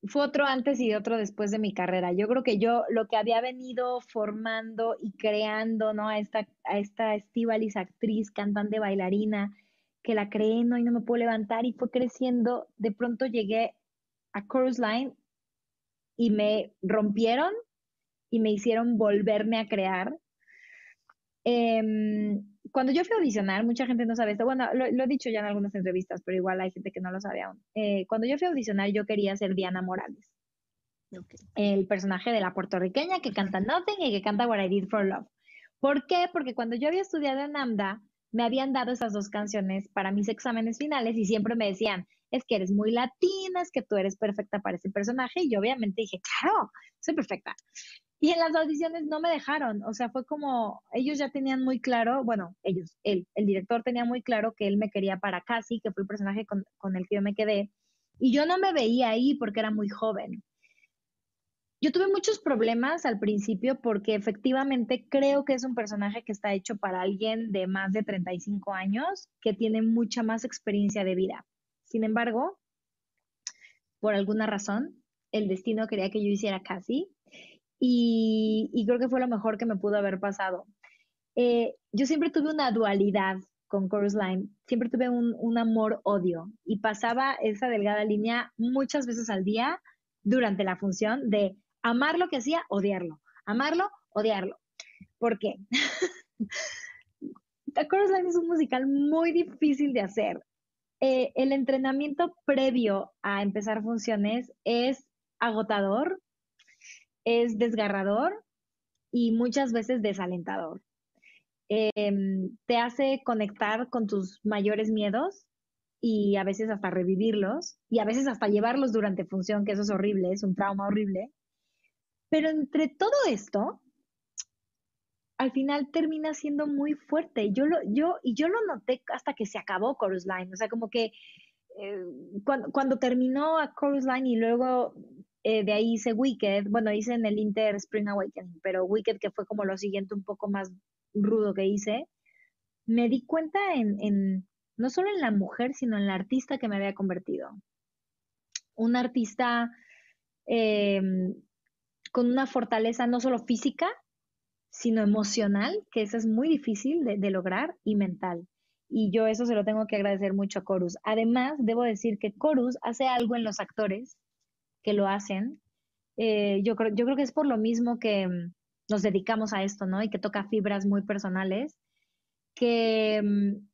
fue otro antes y otro después de mi carrera. Yo creo que yo lo que había venido formando y creando, ¿no? A esta, a esta Estivalis actriz, cantante, bailarina, que la creé, ¿no? Y no me puedo levantar y fue creciendo. De pronto llegué a Chorus Line y me rompieron y me hicieron volverme a crear. Em, cuando yo fui a audicionar, mucha gente no sabe esto, bueno, lo, he dicho ya en algunas entrevistas, pero igual hay gente que no lo sabe aún. Eh, cuando yo fui a audicionar, yo quería ser Diana Morales, el personaje de la puertorriqueña que canta Nothing y que canta What I Did for Love. ¿Por qué? Porque cuando yo había estudiado en AMDA, me habían dado esas dos canciones para mis exámenes finales y siempre me decían, es que eres muy latina, es que tú eres perfecta para ese personaje. Y yo obviamente dije, claro, soy perfecta. Y en las audiciones no me dejaron, o sea, fue como, ellos ya tenían muy claro, bueno, ellos, él, el director tenía muy claro que él me quería para Cassie, que fue el personaje con, con el que yo me quedé, y yo no me veía ahí porque era muy joven. Yo tuve muchos problemas al principio porque efectivamente creo que es un personaje que está hecho para alguien de más de 35 años que tiene mucha más experiencia de vida. Sin embargo, por alguna razón, el destino quería que yo hiciera Cassie y, creo que fue lo mejor que me pudo haber pasado. Eh, yo siempre tuve una dualidad con Chorus Line, siempre tuve un, amor-odio y pasaba esa delgada línea muchas veces al día durante la función de amar lo que hacía, odiarlo, amarlo, odiarlo. ¿Por qué? The Chorus Line es un musical muy difícil de hacer. Eh, el entrenamiento previo a empezar funciones es agotador, es desgarrador y muchas veces desalentador. Em, te hace conectar con tus mayores miedos y a veces hasta revivirlos y a veces hasta llevarlos durante función, que eso es horrible, es un trauma horrible. Pero entre todo esto, al final termina siendo muy fuerte. Yo lo, yo, y yo lo noté hasta que se acabó Chorus Line. O sea, como que eh, cuando, cuando, terminó a Chorus Line y luego eh, de ahí hice Wicked, bueno, hice en el Inter Spring Awakening, pero Wicked, que fue como lo siguiente un poco más rudo que hice, me di cuenta en, no solo en la mujer, sino en la artista que me había convertido. Una artista em, con una fortaleza no solo física, sino emocional, que eso es muy difícil de, de lograr, y mental. Y yo eso se lo tengo que agradecer mucho a Chorus. Además, debo decir que Chorus hace algo en los actores que lo hacen. Eh, yo, creo, yo creo que es por lo mismo que mm, nos dedicamos a esto, ¿no? Y que toca fibras muy personales, que mm,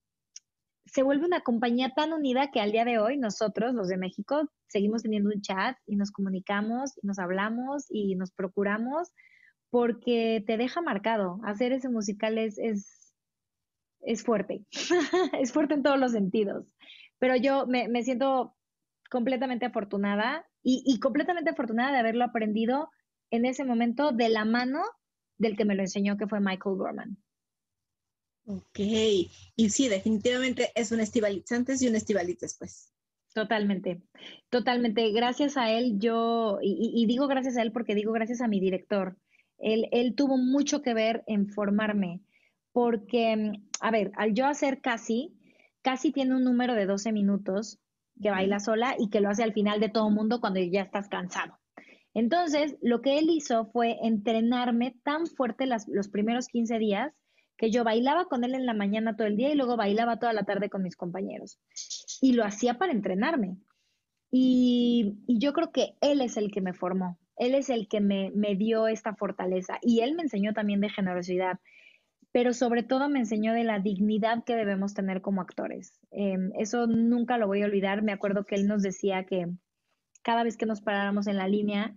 se vuelve una compañía tan unida que al día de hoy nosotros, los de México, seguimos teniendo un chat y nos comunicamos, y nos hablamos y nos procuramos porque te deja marcado. Hacer ese musical es, es, es fuerte, <laughs> es fuerte en todos los sentidos. Pero yo me, me siento completamente afortunada y, completamente afortunada de haberlo aprendido en ese momento de la mano del que me lo enseñó, que fue Michael Gorman. Ok, y sí, definitivamente es un Estivalit antes y un Estivalit después. Totalmente, totalmente. Gracias a él, yo, y, digo gracias a él porque digo gracias a mi director. Él, él tuvo mucho que ver en formarme, porque, a ver, al yo hacer casi, casi tiene un número de 12 minutos que baila sola y que lo hace al final de todo mundo cuando ya estás cansado. Entonces, lo que él hizo fue entrenarme tan fuerte los primeros 15 días que yo bailaba con él en la mañana todo el día y luego bailaba toda la tarde con mis compañeros. Y lo hacía para entrenarme. Y, yo creo que él es el que me formó, él es el que me, me dio esta fortaleza y él me enseñó también de generosidad pero sobre todo me enseñó de la dignidad que debemos tener como actores. Em, eso nunca lo voy a olvidar. Me acuerdo que él nos decía que cada vez que nos paráramos en la línea,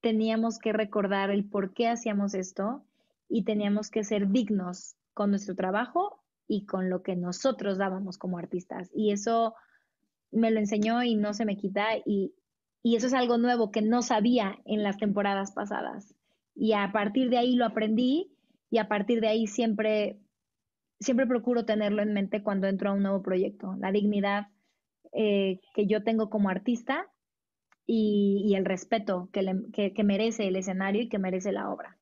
teníamos que recordar el por qué hacíamos esto y teníamos que ser dignos con nuestro trabajo y con lo que nosotros dábamos como artistas. Y eso me lo enseñó y no se me quita y, y eso es algo nuevo que no sabía en las temporadas pasadas. Y a partir de ahí lo aprendí y a partir de ahí siempre, siempre procuro tenerlo en mente cuando entro a un nuevo proyecto, la dignidad eh, que yo tengo como artista y, el respeto que, merece el escenario y que merece la obra.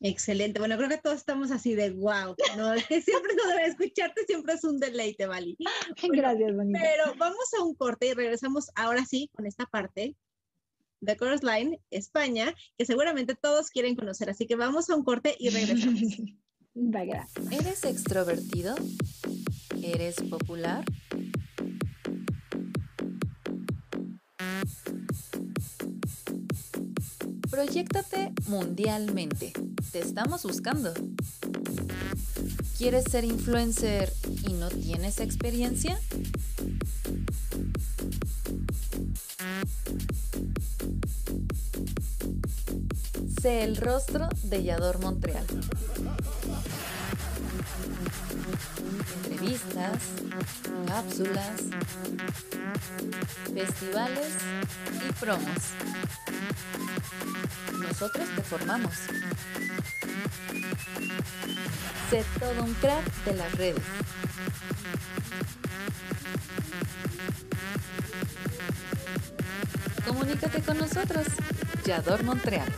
Excelente. Bueno, creo que todos estamos así de wow. ¿no? siempre no debe escucharte, siempre es un deleite, Vali. <laughs> Gracias, Bonita. Pero vamos a un corte y regresamos ahora sí con esta parte de Chorus Line, España, que seguramente todos quieren conocer. Así que vamos a un corte y regresamos. <laughs> Va, gracias. ¿Eres extrovertido? ¿Eres popular? Proyéctate mundialmente. Te estamos buscando. ¿Quieres ser influencer y no tienes experiencia? Sé el rostro de Yador Montreal. Entrevistas, cápsulas, festivales y promos. Nosotros te formamos. Sé todo un crack de las redes. Comunícate con nosotros. Yador Montreal.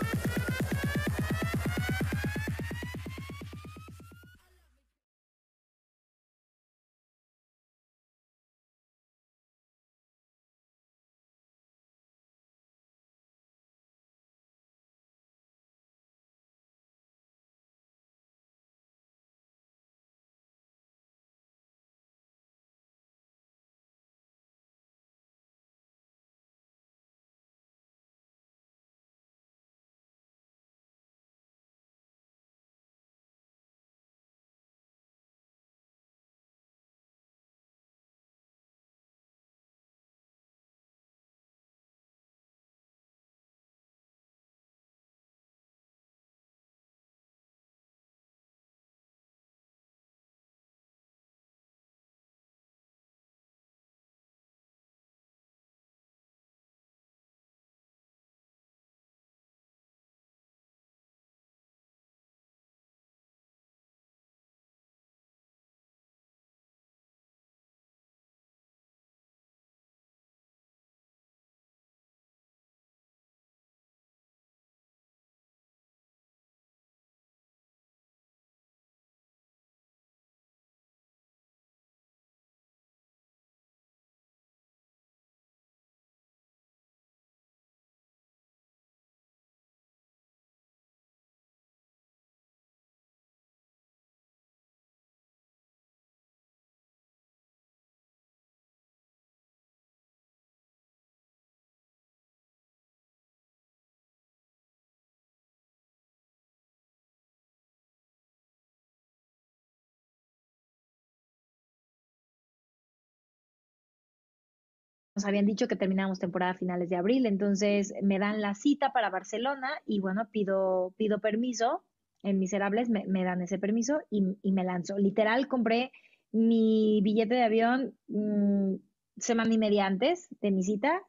Nos habían dicho que terminamos temporada a finales de abril, entonces me dan la cita para Barcelona y bueno, pido, pido permiso, en Miserables me, me dan ese permiso y, y, me lanzo. Literal, compré mi billete de avión mmm, semana y media antes de mi cita,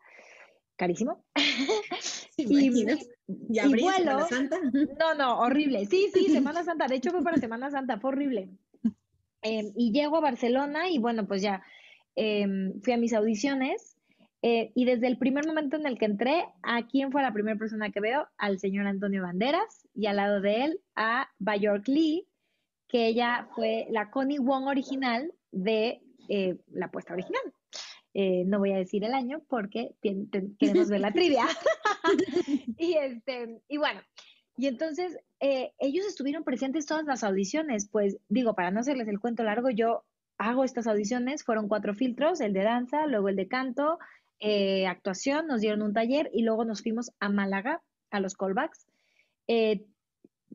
carísimo. <laughs> y, ¿Y, abril, vuelo, Semana Santa? <laughs> No, no, horrible. Sí, sí, Semana Santa. De hecho, fue para Semana Santa, fue horrible. Eh, y llego a Barcelona y bueno, pues ya eh, fui a mis audiciones eh, y desde el primer momento en el que entré, ¿a quién fue la primera persona que veo? Al señor Antonio Banderas y al lado de él a Bayork Lee, que ella fue la Connie Wong original de eh, la puesta original. Eh, no voy a decir el año porque queremos ver la trivia. <laughs> <laughs> y, este, y bueno, y entonces ellos estuvieron presentes todas las audiciones. Pues digo, para no hacerles el cuento largo, yo hago estas audiciones, fueron cuatro filtros, el de danza, luego el de canto, eh, actuación, nos dieron un taller y luego nos fuimos a Málaga a los callbacks. Eh,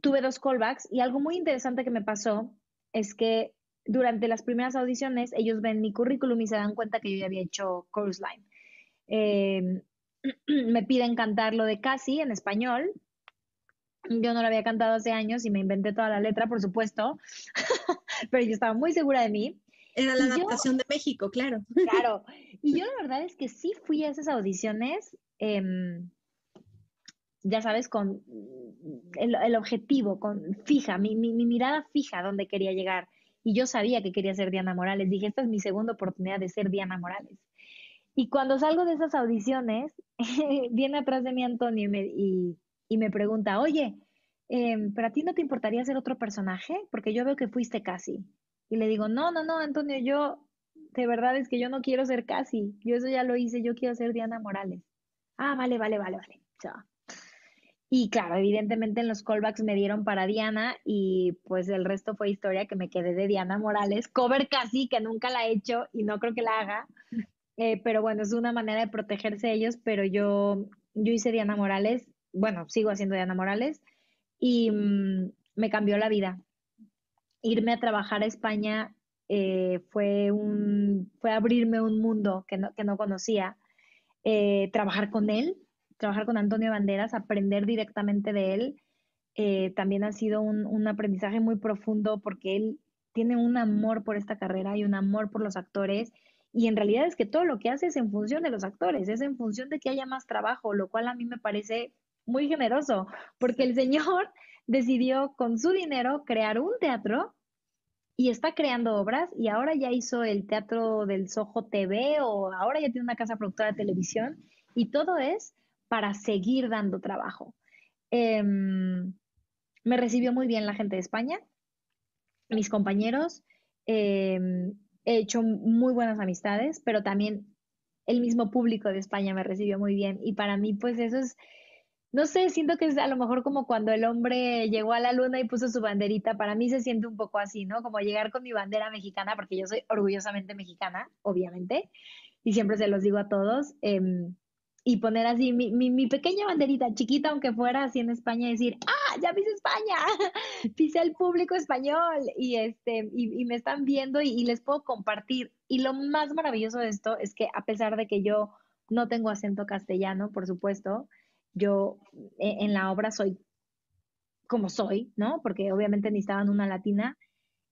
tuve dos callbacks y algo muy interesante que me pasó es que durante las primeras audiciones ellos ven mi currículum y se dan cuenta que yo ya había hecho Chorus Line. Eh, <clears throat> me piden cantar lo de Casi en español. Yo no lo había cantado hace años y me inventé toda la letra, por supuesto, <laughs> pero yo estaba muy segura de mí. Era la adaptación de México, claro. Claro. <laughs> Y yo la verdad es que sí fui a esas audiciones, eh, ya sabes, con el, objetivo, con fija, mi, mi, mi, mirada fija donde quería llegar. Y yo sabía que quería ser Diana Morales. Dije, esta es mi segunda oportunidad de ser Diana Morales. Y cuando salgo de esas audiciones, <laughs> viene atrás de mí Antonio y me, y me pregunta, oye, em, pero a ti no te importaría ser otro personaje, porque yo veo que fuiste casi. Y le digo, no, no, no, Antonio, yo, de verdad es que yo no quiero ser casi, yo eso ya lo hice, yo quiero ser Diana Morales. Ah, vale, vale, vale, vale. Chao. Y claro, evidentemente en los callbacks me dieron para Diana y pues el resto fue historia que me quedé de Diana Morales, cover casi, que nunca la he hecho y no creo que la haga, eh, pero bueno, es una manera de protegerse ellos, pero yo, yo hice Diana Morales, bueno, sigo haciendo Diana Morales y mm, me cambió la vida. Irme a trabajar a España eh, fue, un, fue abrirme un mundo que no, que no conocía, eh, trabajar con él trabajar con Antonio Banderas, aprender directamente de él, eh, también ha sido un, aprendizaje muy profundo porque él tiene un amor por esta carrera y un amor por los actores. Y en realidad es que todo lo que hace es en función de los actores, es en función de que haya más trabajo, lo cual a mí me parece muy generoso, porque el señor <laughs> decidió con su dinero crear un teatro y está creando obras y ahora ya hizo el teatro del Soho TV o ahora ya tiene una casa productora de televisión y todo es para seguir dando trabajo. Em, me recibió muy bien la gente de España, mis compañeros, em, he hecho muy buenas amistades, pero también el mismo público de España me recibió muy bien y para mí pues eso es, no sé, siento que es a lo mejor como cuando el hombre llegó a la luna y puso su banderita, para mí se siente un poco así, ¿no? Como llegar con mi bandera mexicana, porque yo soy orgullosamente mexicana, obviamente, y siempre se los digo a todos. Em, y poner así mi, mi, pequeña banderita chiquita, aunque fuera así en España, y decir, ah, ya <laughs> pise España, pise el público español y, este, y, me están viendo y, les puedo compartir. Y lo más maravilloso de esto es que a pesar de que yo no tengo acento castellano, por supuesto, yo e, en la obra soy como soy, ¿no? Porque obviamente necesitaban una latina.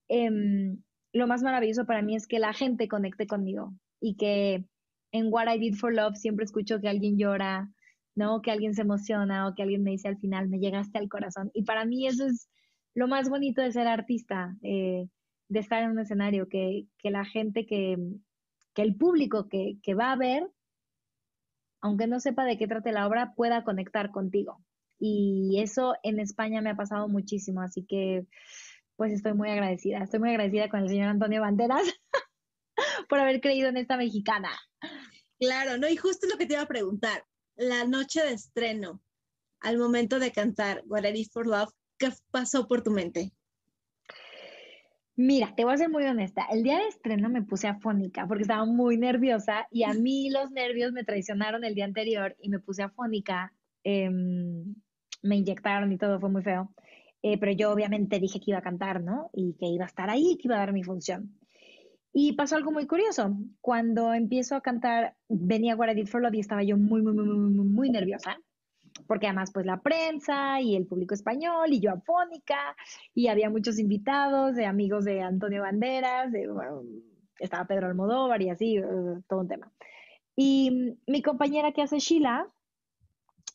Em, lo más maravilloso para mí es que la gente conecte conmigo y que en What I Did for Love siempre escucho que alguien llora, ¿no? Que alguien se emociona o que alguien me dice al final, me llegaste al corazón. Y para mí eso es lo más bonito de ser artista, eh, de estar en un escenario, que, la gente, que, que el público que, que, va a ver, aunque no sepa de qué trate la obra, pueda conectar contigo. Y eso en España me ha pasado muchísimo, así que pues estoy muy agradecida. Estoy muy agradecida con el señor Antonio Banderas <laughs> por haber creído en esta mexicana. Claro, no, y justo lo que te iba a preguntar, la noche de estreno, al momento de cantar What I for Love, ¿qué pasó por tu mente? Mira, te voy a ser muy honesta. El día de estreno me puse afónica porque estaba muy nerviosa y a mí los nervios me traicionaron el día anterior y me puse afónica. Em, me inyectaron y todo, fue muy feo. Eh, pero yo obviamente dije que iba a cantar, ¿no? Y que iba a estar ahí, que iba a dar mi función. Y pasó algo muy curioso. Cuando empiezo a cantar, venía What I for Love y estaba yo muy, muy, muy, muy, muy nerviosa. Porque además, pues la prensa y el público español y yo afónica y había muchos invitados, de amigos de Antonio Banderas, de, estaba Pedro Almodóvar y así, uh, todo un tema. Y mi compañera que hace Sheila,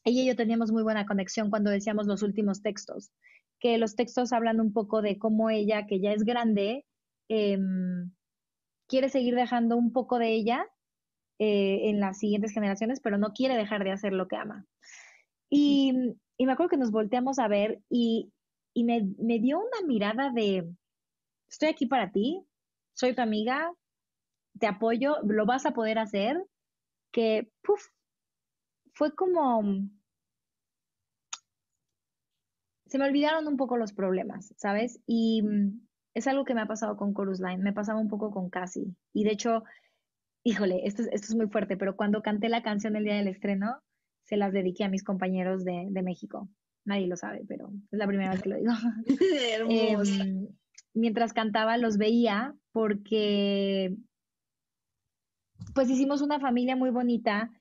ella y yo teníamos muy buena conexión cuando decíamos los últimos textos, que los textos hablan un poco de cómo ella, que ya es grande, eh, quiere seguir dejando un poco de ella eh, en las siguientes generaciones, pero no quiere dejar de hacer lo que ama. Y, me acuerdo que nos volteamos a ver y, me, dio una mirada de, estoy aquí para ti, soy tu amiga, te apoyo, lo vas a poder hacer, que, fue como, se me olvidaron un poco los problemas, ¿sabes? Y, es algo que me ha pasado con Chorus Line, me pasaba un poco con Cassie. Y de hecho, híjole, esto, esto es muy fuerte, pero cuando canté la canción el día del estreno, se las dediqué a mis compañeros de, México. Nadie lo sabe, pero es la primera vez que lo digo. <laughs> Em, mientras cantaba los veía porque pues hicimos una familia muy bonita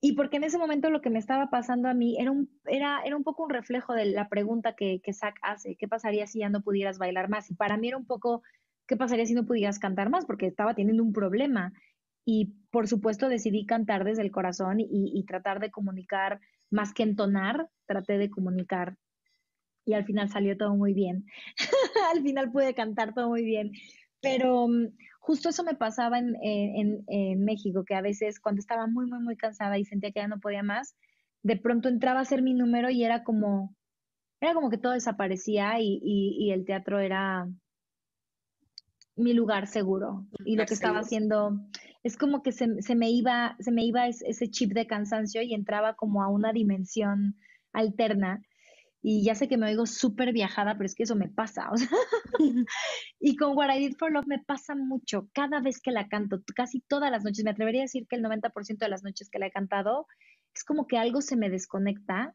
y porque en ese momento lo que me estaba pasando a mí era un, era, era un poco un reflejo de la pregunta que, que Zach hace, ¿qué pasaría si ya no pudieras bailar más? Y para mí era un poco, ¿qué pasaría si no pudieras cantar más? Porque estaba teniendo un problema. Y por supuesto decidí cantar desde el corazón y, tratar de comunicar, más que entonar, traté de comunicar. Y al final salió todo muy bien. <laughs> al final pude cantar todo muy bien. Pero mm, justo eso me pasaba en, en, México, que a veces cuando estaba muy, muy, muy cansada y sentía que ya no podía más, de pronto entraba a ser mi número y era como, era como que todo desaparecía y, y, el teatro era mi lugar seguro. Y lo que estaba haciendo es como que se, me iba, se me iba ese chip de cansancio y entraba como a una dimensión alterna. Y ya sé que me oigo súper viajada, pero es que eso me pasa. <laughs> y con What I Did for Love me pasa mucho. Cada vez que la canto, casi todas las noches, me atrevería a decir que el 90% de las noches que la he cantado, es como que algo se me desconecta.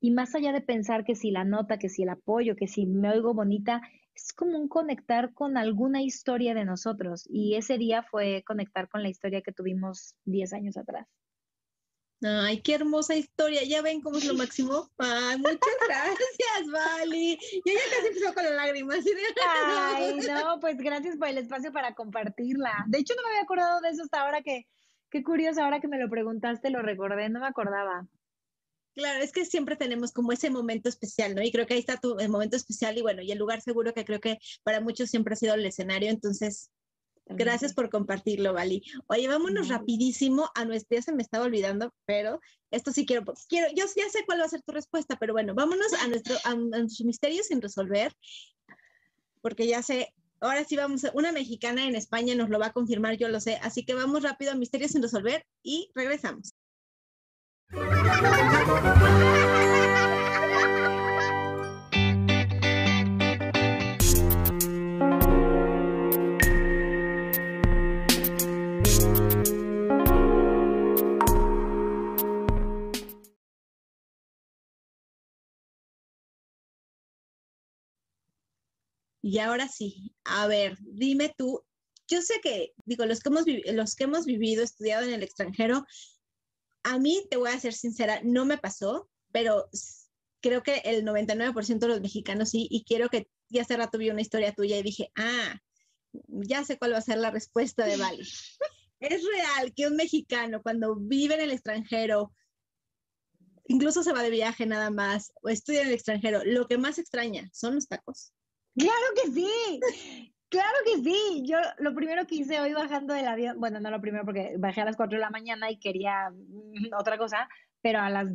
Y más allá de pensar que si la nota, que si el apoyo, que si me oigo bonita, es como un conectar con alguna historia de nosotros. Y ese día fue conectar con la historia que tuvimos 10 años atrás. Ay, qué hermosa historia. Ya ven cómo es lo máximo. Ay, muchas <laughs> gracias, Vali. Yo ya casi empezó con las lágrimas. Ay, no, pues gracias por el espacio para compartirla. De hecho, no me había acordado de eso hasta ahora que, qué curioso, ahora que me lo preguntaste, lo recordé, no me acordaba. Claro, es que siempre tenemos como ese momento especial, ¿no? Y creo que ahí está tu el momento especial y bueno, y el lugar seguro que creo que para muchos siempre ha sido el escenario, entonces Gracias por compartirlo, Vali. Oye, vámonos rapidísimo a nuestra, ya se me estaba olvidando, pero esto sí quiero, quiero, yo ya sé cuál va a ser tu respuesta, pero bueno, vámonos a nuestro, a, nuestro misterio sin resolver, porque ya sé, ahora sí vamos, una mexicana en España nos lo va a confirmar, yo lo sé, así que vamos rápido a misterio sin resolver y regresamos. Y ahora sí, a ver, dime tú, yo sé que, digo, los que hemos, los que hemos vivido, estudiado en el extranjero, a mí, te voy a ser sincera, no me pasó, pero creo que el 99% de los mexicanos sí, y quiero que, ya hace rato vi una historia tuya y dije, ah, ya sé cuál va a ser la respuesta de Bali. <laughs> es real que un mexicano cuando vive en el extranjero, incluso se va de viaje nada más, o estudia en el extranjero, lo que más extraña son los tacos. Claro que sí, claro que sí. Yo lo primero que hice hoy bajando del avión, bueno, no lo primero porque bajé a las 4 de la mañana y quería mm, otra cosa, pero a las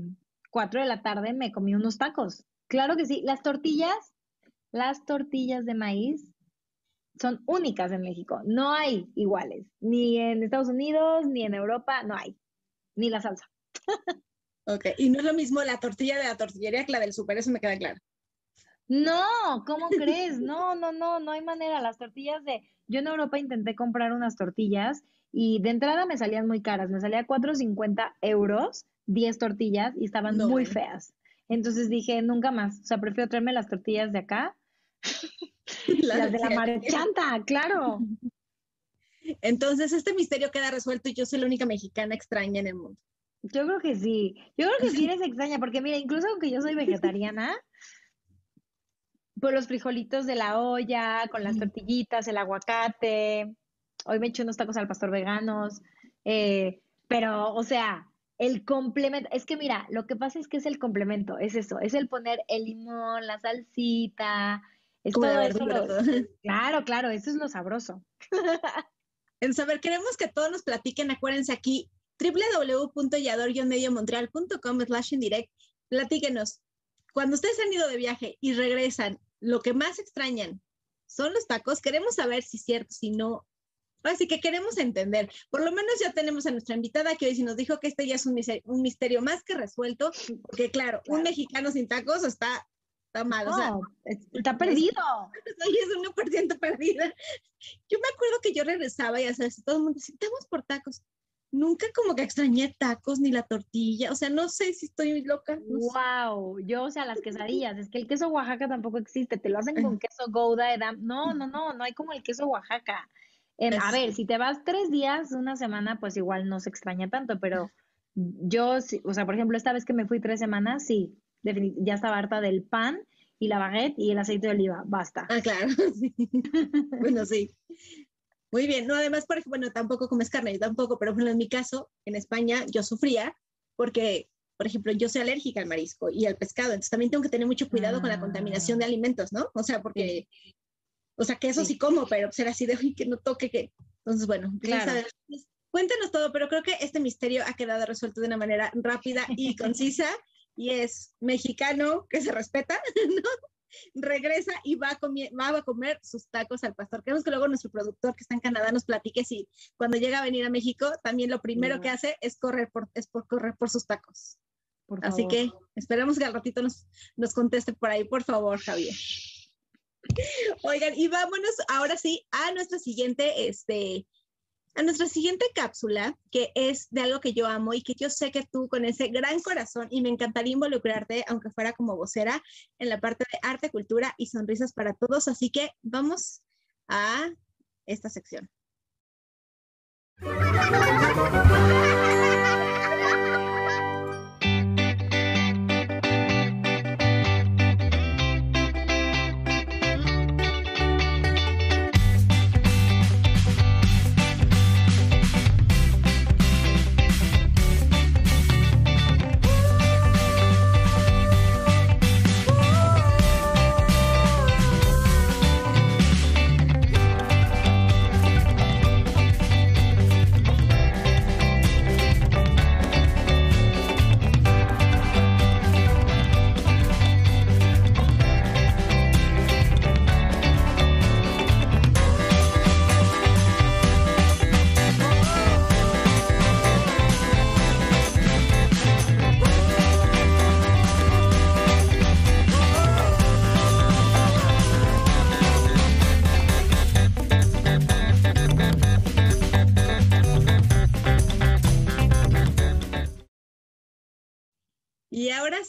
4 de la tarde me comí unos tacos. Claro que sí. Las tortillas, las tortillas de maíz son únicas en México. No hay iguales. Ni en Estados Unidos, ni en Europa, no hay. Ni la salsa. ok, y no es lo mismo la tortilla de la tortillería que la del súper, eso me queda claro. No, ¿cómo <laughs> crees? No, no, no, no hay manera. Las tortillas de... Yo en Europa intenté comprar unas tortillas y de entrada me salían muy caras. Me salía 4.50 euros, 10 tortillas y estaban muy feas. Entonces dije, nunca más. O sea, prefiero traerme las tortillas de acá. <laughs> las de la marchanta, claro. Entonces, este misterio queda resuelto y yo soy la única mexicana extraña en el mundo. Yo creo que sí. Yo creo que sí <laughs> eres extraña, porque mira, incluso aunque yo soy vegetariana, por los frijolitos de la olla, con las tortillitas, el aguacate. Hoy me eché unos tacos al pastor veganos. Eh, pero, o sea, el complemento, es que mira, lo que pasa es que es el complemento, es eso, es el poner el limón, la salsita, es todo eso. claro, claro, eso es lo sabroso. <laughs> en saber, queremos que todos nos platiquen, acuérdense aquí, www.yador-mediomontreal.com slash indirect, platíquenos, cuando ustedes han ido de viaje y regresan, lo que más extrañan son los tacos. Queremos saber si es cierto, si no. Así que queremos entender. Por lo menos ya tenemos a nuestra invitada que hoy sí nos dijo que este ya es un misterio, más que resuelto, porque claro, un mexicano sin tacos está, está mal. está perdido. Hoy es 1% perdida. Yo me acuerdo que yo regresaba y ya sabes, todo el mundo decía, estamos por tacos nunca como que extrañé tacos ni la tortilla, o sea, no sé si estoy loca. wow, yo, o sea, las quesadillas, es que el queso Oaxaca tampoco existe, te lo hacen con <laughs> queso Gouda, Edam. no, no, no, no hay como el queso Oaxaca. Em, a ver, si te vas tres días, una semana, pues igual no se extraña tanto, pero yo, o sea, por ejemplo, esta vez que me fui tres semanas, sí, ya estaba harta del pan y la baguette y el aceite de oliva, basta. Ah, claro, <laughs> sí. bueno, sí. Muy bien, no, además, por ejemplo, bueno, tampoco comes carne, yo tampoco, pero bueno, en mi caso, en España, yo sufría porque, por ejemplo, yo soy alérgica al marisco y al pescado, entonces también tengo que tener mucho cuidado con la contaminación de ah. alimentos, ¿no? O sea, porque, o sea, que eso sí, como, pero ser así de, que no toque, que, entonces, bueno, claro. cuéntanos todo, pero creo que este misterio ha quedado resuelto de una manera rápida y concisa. y es mexicano que se respeta, <laughs> ¿no? Regresa y va a, va a comer sus tacos al pastor. Queremos que luego nuestro productor que está en Canadá nos platique si cuando llega a venir a México, también lo primero que hace es correr por, es por correr por sus tacos. Así que esperemos que al ratito nos, nos conteste por ahí, por favor, Javier. Oigan, y vámonos ahora sí a nuestra siguiente este, a nuestra siguiente cápsula, que es de algo que yo amo y que yo sé que tú con ese gran corazón y me encantaría involucrarte, aunque fuera como vocera, en la parte de arte, cultura y sonrisas para todos. Así que vamos a esta sección.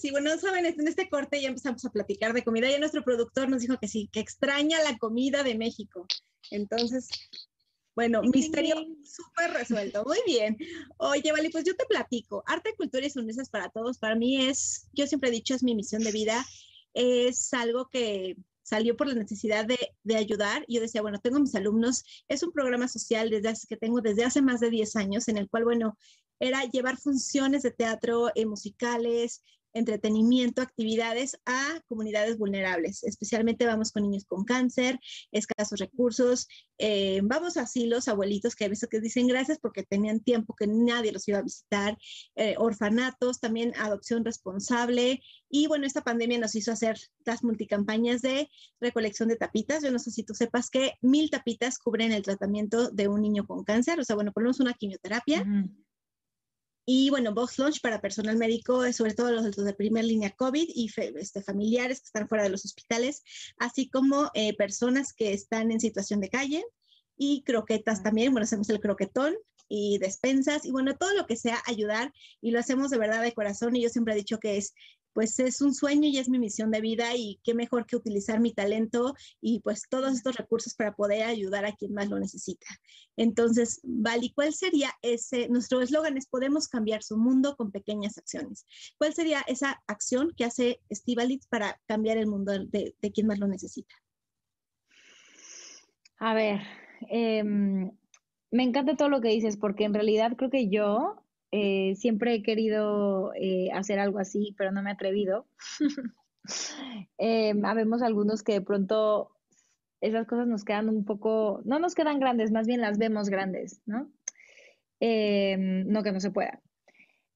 Y bueno, saben, en este corte ya empezamos a platicar de comida. Ya nuestro productor nos dijo que sí, que extraña la comida de México. Entonces, bueno, misterio súper resuelto. Muy bien. Oye, vale, pues yo te platico. Arte, cultura y sonrisas para todos. Para mí es, yo siempre he dicho, es mi misión de vida. Es algo que salió por la necesidad de, de, ayudar. Yo decía, bueno, tengo mis alumnos, es un programa social desde que tengo desde hace más de 10 años, en el cual, bueno, era llevar funciones de teatro eh, musicales, entretenimiento, actividades a comunidades vulnerables. Especialmente vamos con niños con cáncer, escasos recursos, eh, vamos así los abuelitos que a veces que dicen gracias porque tenían tiempo que nadie los iba a visitar, eh, orfanatos, también adopción responsable. Y bueno, esta pandemia nos hizo hacer las multicampañas de recolección de tapitas. Yo no sé si tú sepas que mil tapitas cubren el tratamiento de un niño con cáncer, o sea, bueno, ponemos una quimioterapia. Y bueno, Box Launch para personal médico, sobre todo los de primera línea COVID y este, familiares que están fuera de los hospitales, así como eh, personas que están en situación de calle y croquetas también. Bueno, hacemos el croquetón y despensas y bueno, todo lo que sea ayudar y lo hacemos de verdad de corazón y yo siempre he dicho que es pues es un sueño y es mi misión de vida y qué mejor que utilizar mi talento y pues todos estos recursos para poder ayudar a quien más lo necesita. Entonces, Vali, ¿cuál sería ese, nuestro eslogan es podemos cambiar su mundo con pequeñas acciones? ¿Cuál sería esa acción que hace Estivalit para cambiar el mundo de, quien más lo necesita? A ver, em, me encanta todo lo que dices porque en realidad creo que yo eh, siempre he querido eh, hacer algo así, pero no me he atrevido. <laughs> eh, habemos algunos que de pronto esas cosas nos quedan un poco, no nos quedan grandes, más bien las vemos grandes, ¿no? Eh, no que no se pueda.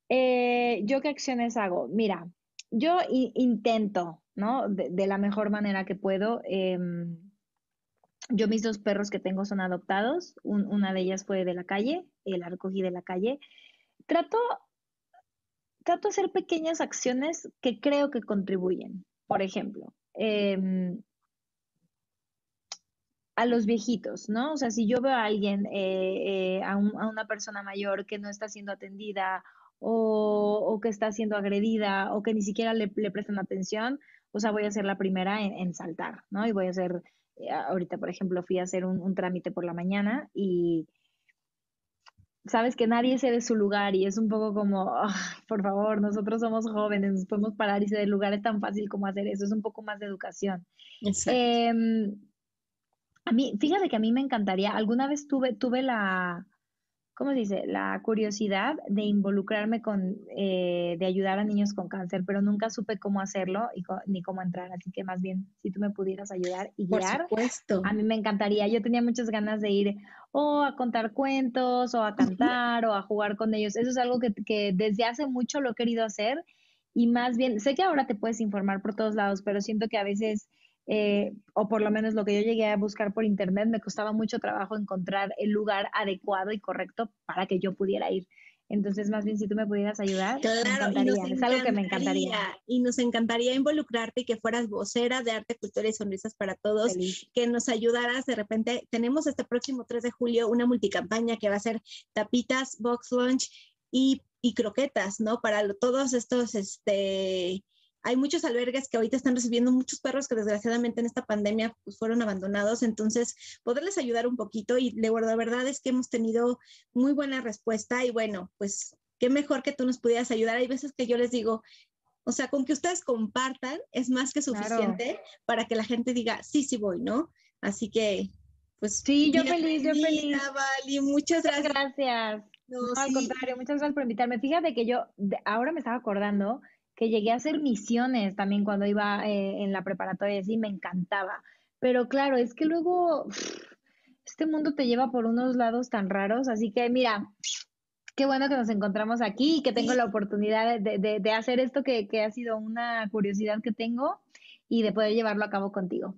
¿Yo qué acciones hago? Mira, yo intento, ¿no? De, la mejor manera que puedo. Em, yo mis dos perros que tengo son adoptados. una de ellas fue de la calle, la recogí de la calle trato, trato de hacer pequeñas acciones que creo que contribuyen. Por ejemplo, em, a los viejitos, ¿no? O sea, si yo veo a alguien, eh, eh, a, una persona mayor que no está siendo atendida o, que está siendo agredida o que ni siquiera le, prestan atención, o sea, voy a ser la primera en, saltar, ¿no? Y voy a hacer, eh, ahorita, por ejemplo, fui a hacer un trámite por la mañana y, sabes que nadie se de su lugar y es un poco como, ah, por favor, nosotros somos jóvenes, nos podemos parar y del lugar es tan fácil como hacer eso, es un poco más de educación. Em, a mí, fíjate que a mí me encantaría, alguna vez tuve, tuve la, ¿cómo se dice? La curiosidad de involucrarme con, eh, de ayudar a niños con cáncer, pero nunca supe cómo hacerlo y ni cómo entrar. Así que más bien, si tú me pudieras ayudar y guiar, supuesto. a mí me encantaría. Yo tenía muchas ganas de ir o a contar cuentos o a cantar o a jugar con ellos. Eso es algo que, que desde hace mucho lo he querido hacer y más bien, sé que ahora te puedes informar por todos lados, pero siento que a veces, eh, o por lo menos lo que yo llegué a buscar por internet, me costaba mucho trabajo encontrar el lugar adecuado y correcto para que yo pudiera ir. Entonces, más bien, si tú me pudieras ayudar, claro, es algo que me encantaría. Y nos encantaría involucrarte y que fueras vocera de arte, cultura y sonrisas para todos, que nos ayudaras. De repente, tenemos este próximo 3 de julio una multicampaña que va a ser tapitas, box lunch y, y croquetas, ¿no? Para todos estos, este, hay muchos albergues que ahorita están recibiendo muchos perros que desgraciadamente en esta pandemia pues, fueron abandonados, entonces poderles ayudar un poquito y de verdad es que hemos tenido muy buena respuesta y bueno, pues qué mejor que tú nos pudieras ayudar. Hay veces que yo les digo, o sea, con que ustedes compartan es más que suficiente para que la gente diga, sí, sí voy, ¿no? Así que, pues. Sí, yo feliz, yo feliz. Vali, muchas gracias. gracias. No, al contrario, muchas gracias por invitarme. Fíjate que yo ahora me estaba acordando que llegué a hacer misiones también cuando iba eh, en la preparatoria, sí, me encantaba. Pero claro, es que luego <sighs> este mundo te lleva por unos lados tan raros, así que mira, qué bueno que nos encontramos aquí y que tengo la oportunidad de, de, de hacer esto que, que ha sido una curiosidad que tengo y de poder llevarlo a cabo contigo.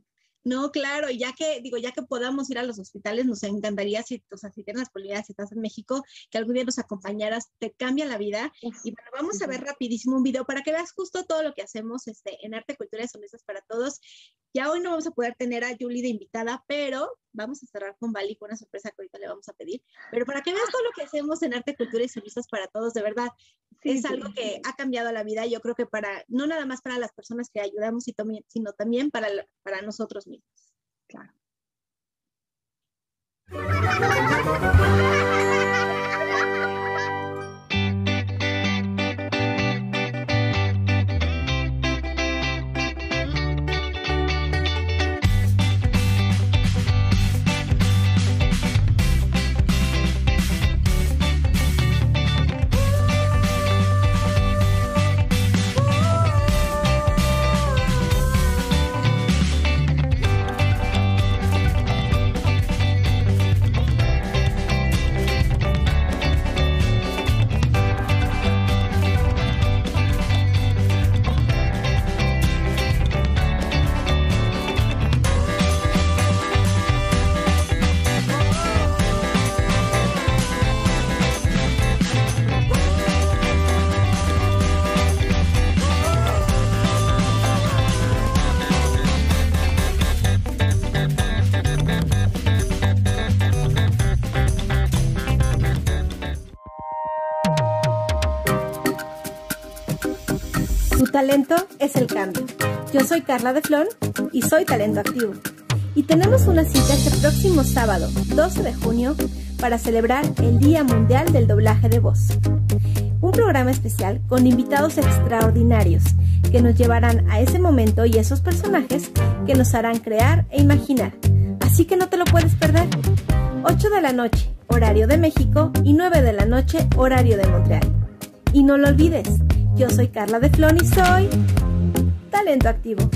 No, claro, ya que, digo, ya que podamos ir a los hospitales, nos encantaría, si, o sea, si tienes las posibilidades, si estás en México, que algún día nos acompañaras, te cambia la vida. y bueno, vamos a ver rapidísimo un video para que veas justo todo lo que hacemos este, en Arte, Cultura y Sonrisas para Todos. Ya hoy no vamos a poder tener a Julie de invitada, pero vamos a cerrar con Bali con una sorpresa que ahorita le vamos a pedir. Pero para que veas todo lo que hacemos en Arte, Cultura y Servicios para Todos, de verdad, es algo que ha cambiado la vida. Yo creo que para, no nada más para las personas que ayudamos, sino también para, para nosotros mismos. Claro. Es el cambio. Yo soy Carla de Flon y soy Talento Activo. Y tenemos una cita este próximo sábado, 12 de junio, para celebrar el Día Mundial del Doblaje de Voz. Un programa especial con invitados extraordinarios que nos llevarán a ese momento y esos personajes que nos harán crear e imaginar. Así que no te lo puedes perder. 8 de la noche, horario de México, y 9 de la noche, horario de Montreal. Y no lo olvides, yo soy Carla de Flon y soy Talento Activo.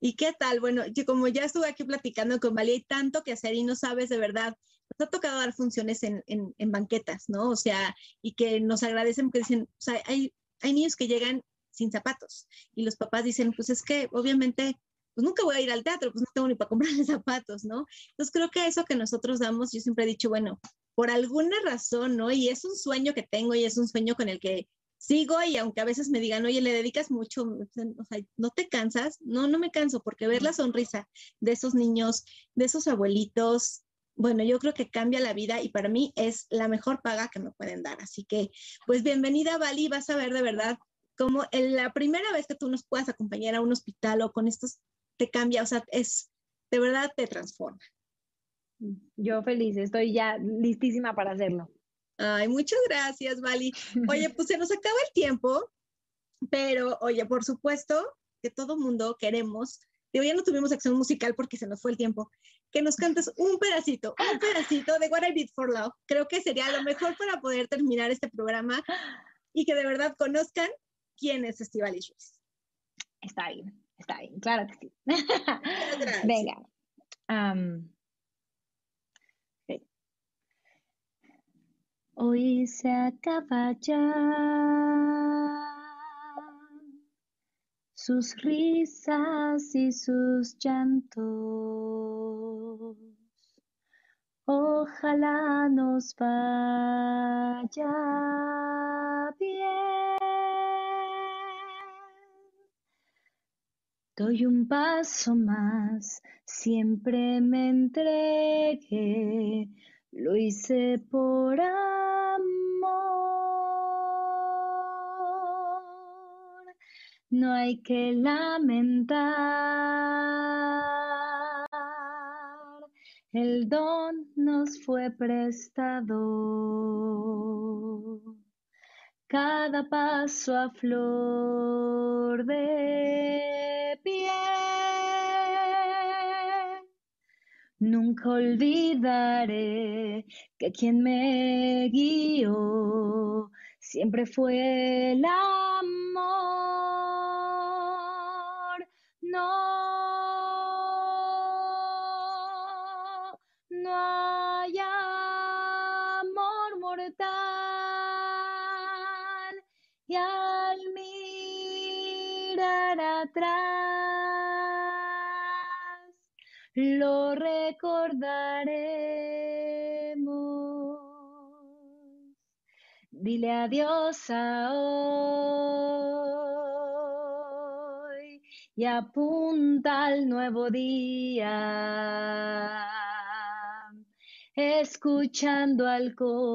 ¿Y qué tal? Bueno, yo como ya estuve aquí platicando con Vali, hay tanto que hacer y no sabes de verdad. Nos ha tocado dar funciones en, banquetas, ¿no? O sea, y que nos agradecen porque dicen, o sea, hay, hay niños que llegan sin zapatos y los papás dicen, pues es que obviamente pues nunca voy a ir al teatro, pues no tengo ni para comprarle <laughs> zapatos, ¿no? Entonces creo que eso que nosotros damos, yo siempre he dicho, bueno, por alguna razón, ¿no? Y es un sueño que tengo y es un sueño con el que sigo y aunque a veces me digan, oye, le dedicas mucho, o sea, ¿no te cansas? No, no me canso porque ver la sonrisa de esos niños, de esos abuelitos, bueno, yo creo que cambia la vida y para mí es la mejor paga que me pueden dar. Así que, pues bienvenida, Vali, vas a ver de verdad cómo la primera vez que tú nos puedas acompañar a un hospital o con estos, te cambia, o sea, es, de verdad te transforma. Yo feliz, estoy ya listísima para hacerlo. Ay, muchas gracias, Vali. Oye, pues se nos acaba el tiempo, pero oye, por supuesto que todo mundo queremos, digo, ya no tuvimos acción musical porque se nos fue el tiempo, que nos cantes un pedacito, un pedacito de What I Did for Love. Creo que sería lo mejor para poder terminar este programa y que de verdad conozcan quién es Estivalis Ruiz. Está bien, está bien, claro que sí. Venga. Hoy se acaba sus risas y sus llantos. Ojalá nos vaya bien. Doy un paso más, siempre me entregué, lo hice por amor. No hay que lamentar el don nos fue prestado. Cada paso a flor de Nunca olvidaré que quien me guió siempre fue el amor. No y al mirar atrás lo recordaremos. Dile adiós a hoy y apunta al nuevo día escuchando al corazón.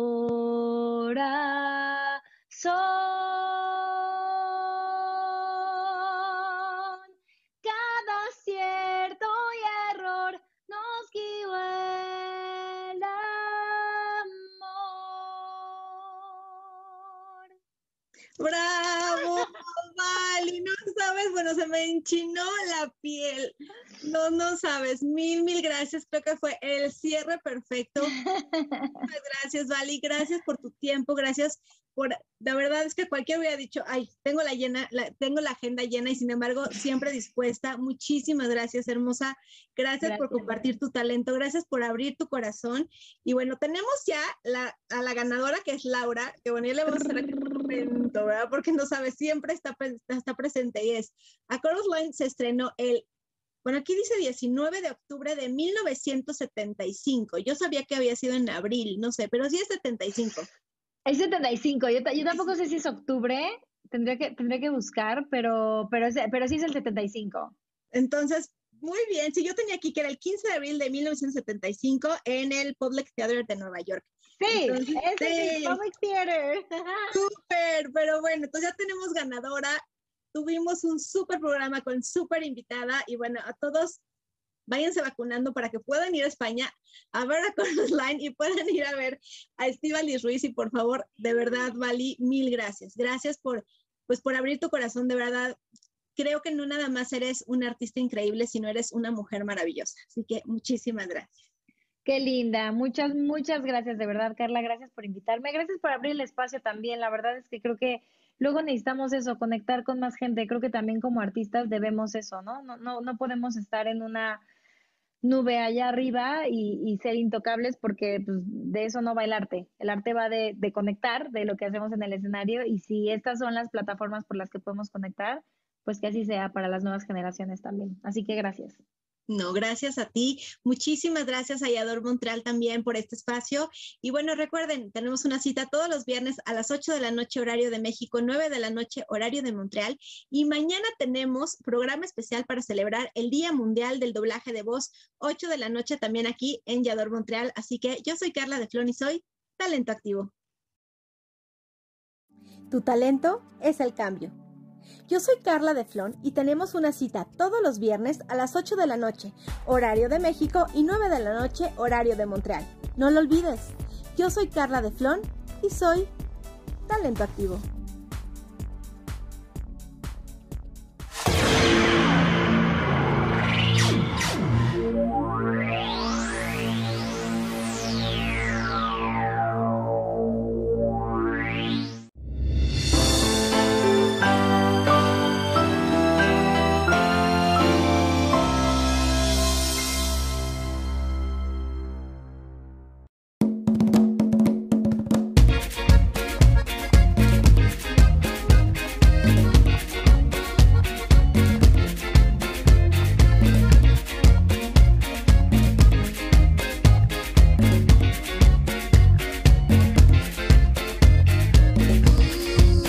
Sabes, bueno, se me enchinó la piel. No, no sabes. Mil, mil gracias. Creo que fue el cierre perfecto. <laughs> Muchas gracias, Vali. Gracias por tu tiempo. Gracias por, la verdad es que cualquiera hubiera dicho, ay, tengo la llena, tengo la agenda llena y sin embargo siempre dispuesta. Muchísimas gracias, hermosa. Gracias, por compartir tu talento, gracias por abrir tu corazón. Y bueno, tenemos ya la, a la ganadora que es Laura, que bueno, ya le vamos a hacer momento, ¿verdad? Porque no sabe, siempre está, está presente y es, A Chorus Line se estrenó el bueno, aquí dice 19 de octubre de 1975. Yo sabía que había sido en abril, no sé, pero sí es 75. Es 75, yo, yo tampoco sé si es octubre, tendría que, tendría que buscar, pero, pero, pero sí es el 75. Entonces, muy bien, sí, yo tenía aquí que era el 15 de abril de 1975 en el Public Theater de Nueva York. Sí, es el Public Theater. <laughs> Súper, pero bueno, entonces ya tenemos ganadora. Tuvimos un súper programa con súper invitada y bueno, a todos váyanse vacunando para que puedan ir a España a ver a Carlos Line y puedan ir a ver a Estivalis Ruiz y por favor, de verdad, Vali, mil gracias. Gracias por, pues, por abrir tu corazón, de verdad. Creo que no nada más eres un artista increíble, sino eres una mujer maravillosa. Así que muchísimas gracias. Qué linda, muchas, muchas gracias, de verdad, Carla, gracias por invitarme, gracias por abrir el espacio también, la verdad es que creo que luego necesitamos eso, conectar con más gente, creo que también como artistas debemos eso, ¿no? No, no, no podemos estar en una nube allá arriba y, ser intocables porque pues, de eso no va el arte. El arte va de, de, conectar, de lo que hacemos en el escenario y si estas son las plataformas por las que podemos conectar, pues que así sea para las nuevas generaciones también. Así que gracias. No, gracias a ti. Muchísimas gracias a Yador Montreal también por este espacio. Y bueno, recuerden, tenemos una cita todos los viernes a las 8 de la noche horario de México, 9 de la noche horario de Montreal. Y mañana tenemos programa especial para celebrar el Día Mundial del Doblaje de Voz, 8 de la noche también aquí en Yador Montreal. Así que yo soy Carla de Flon y soy Talento Activo. Tu talento es el cambio. Yo soy Carla de Flon y tenemos una cita todos los viernes a las 8 de la noche, horario de México, y 9 de la noche, horario de Montreal. No lo olvides. Yo soy Carla de Flon y soy Talento Activo.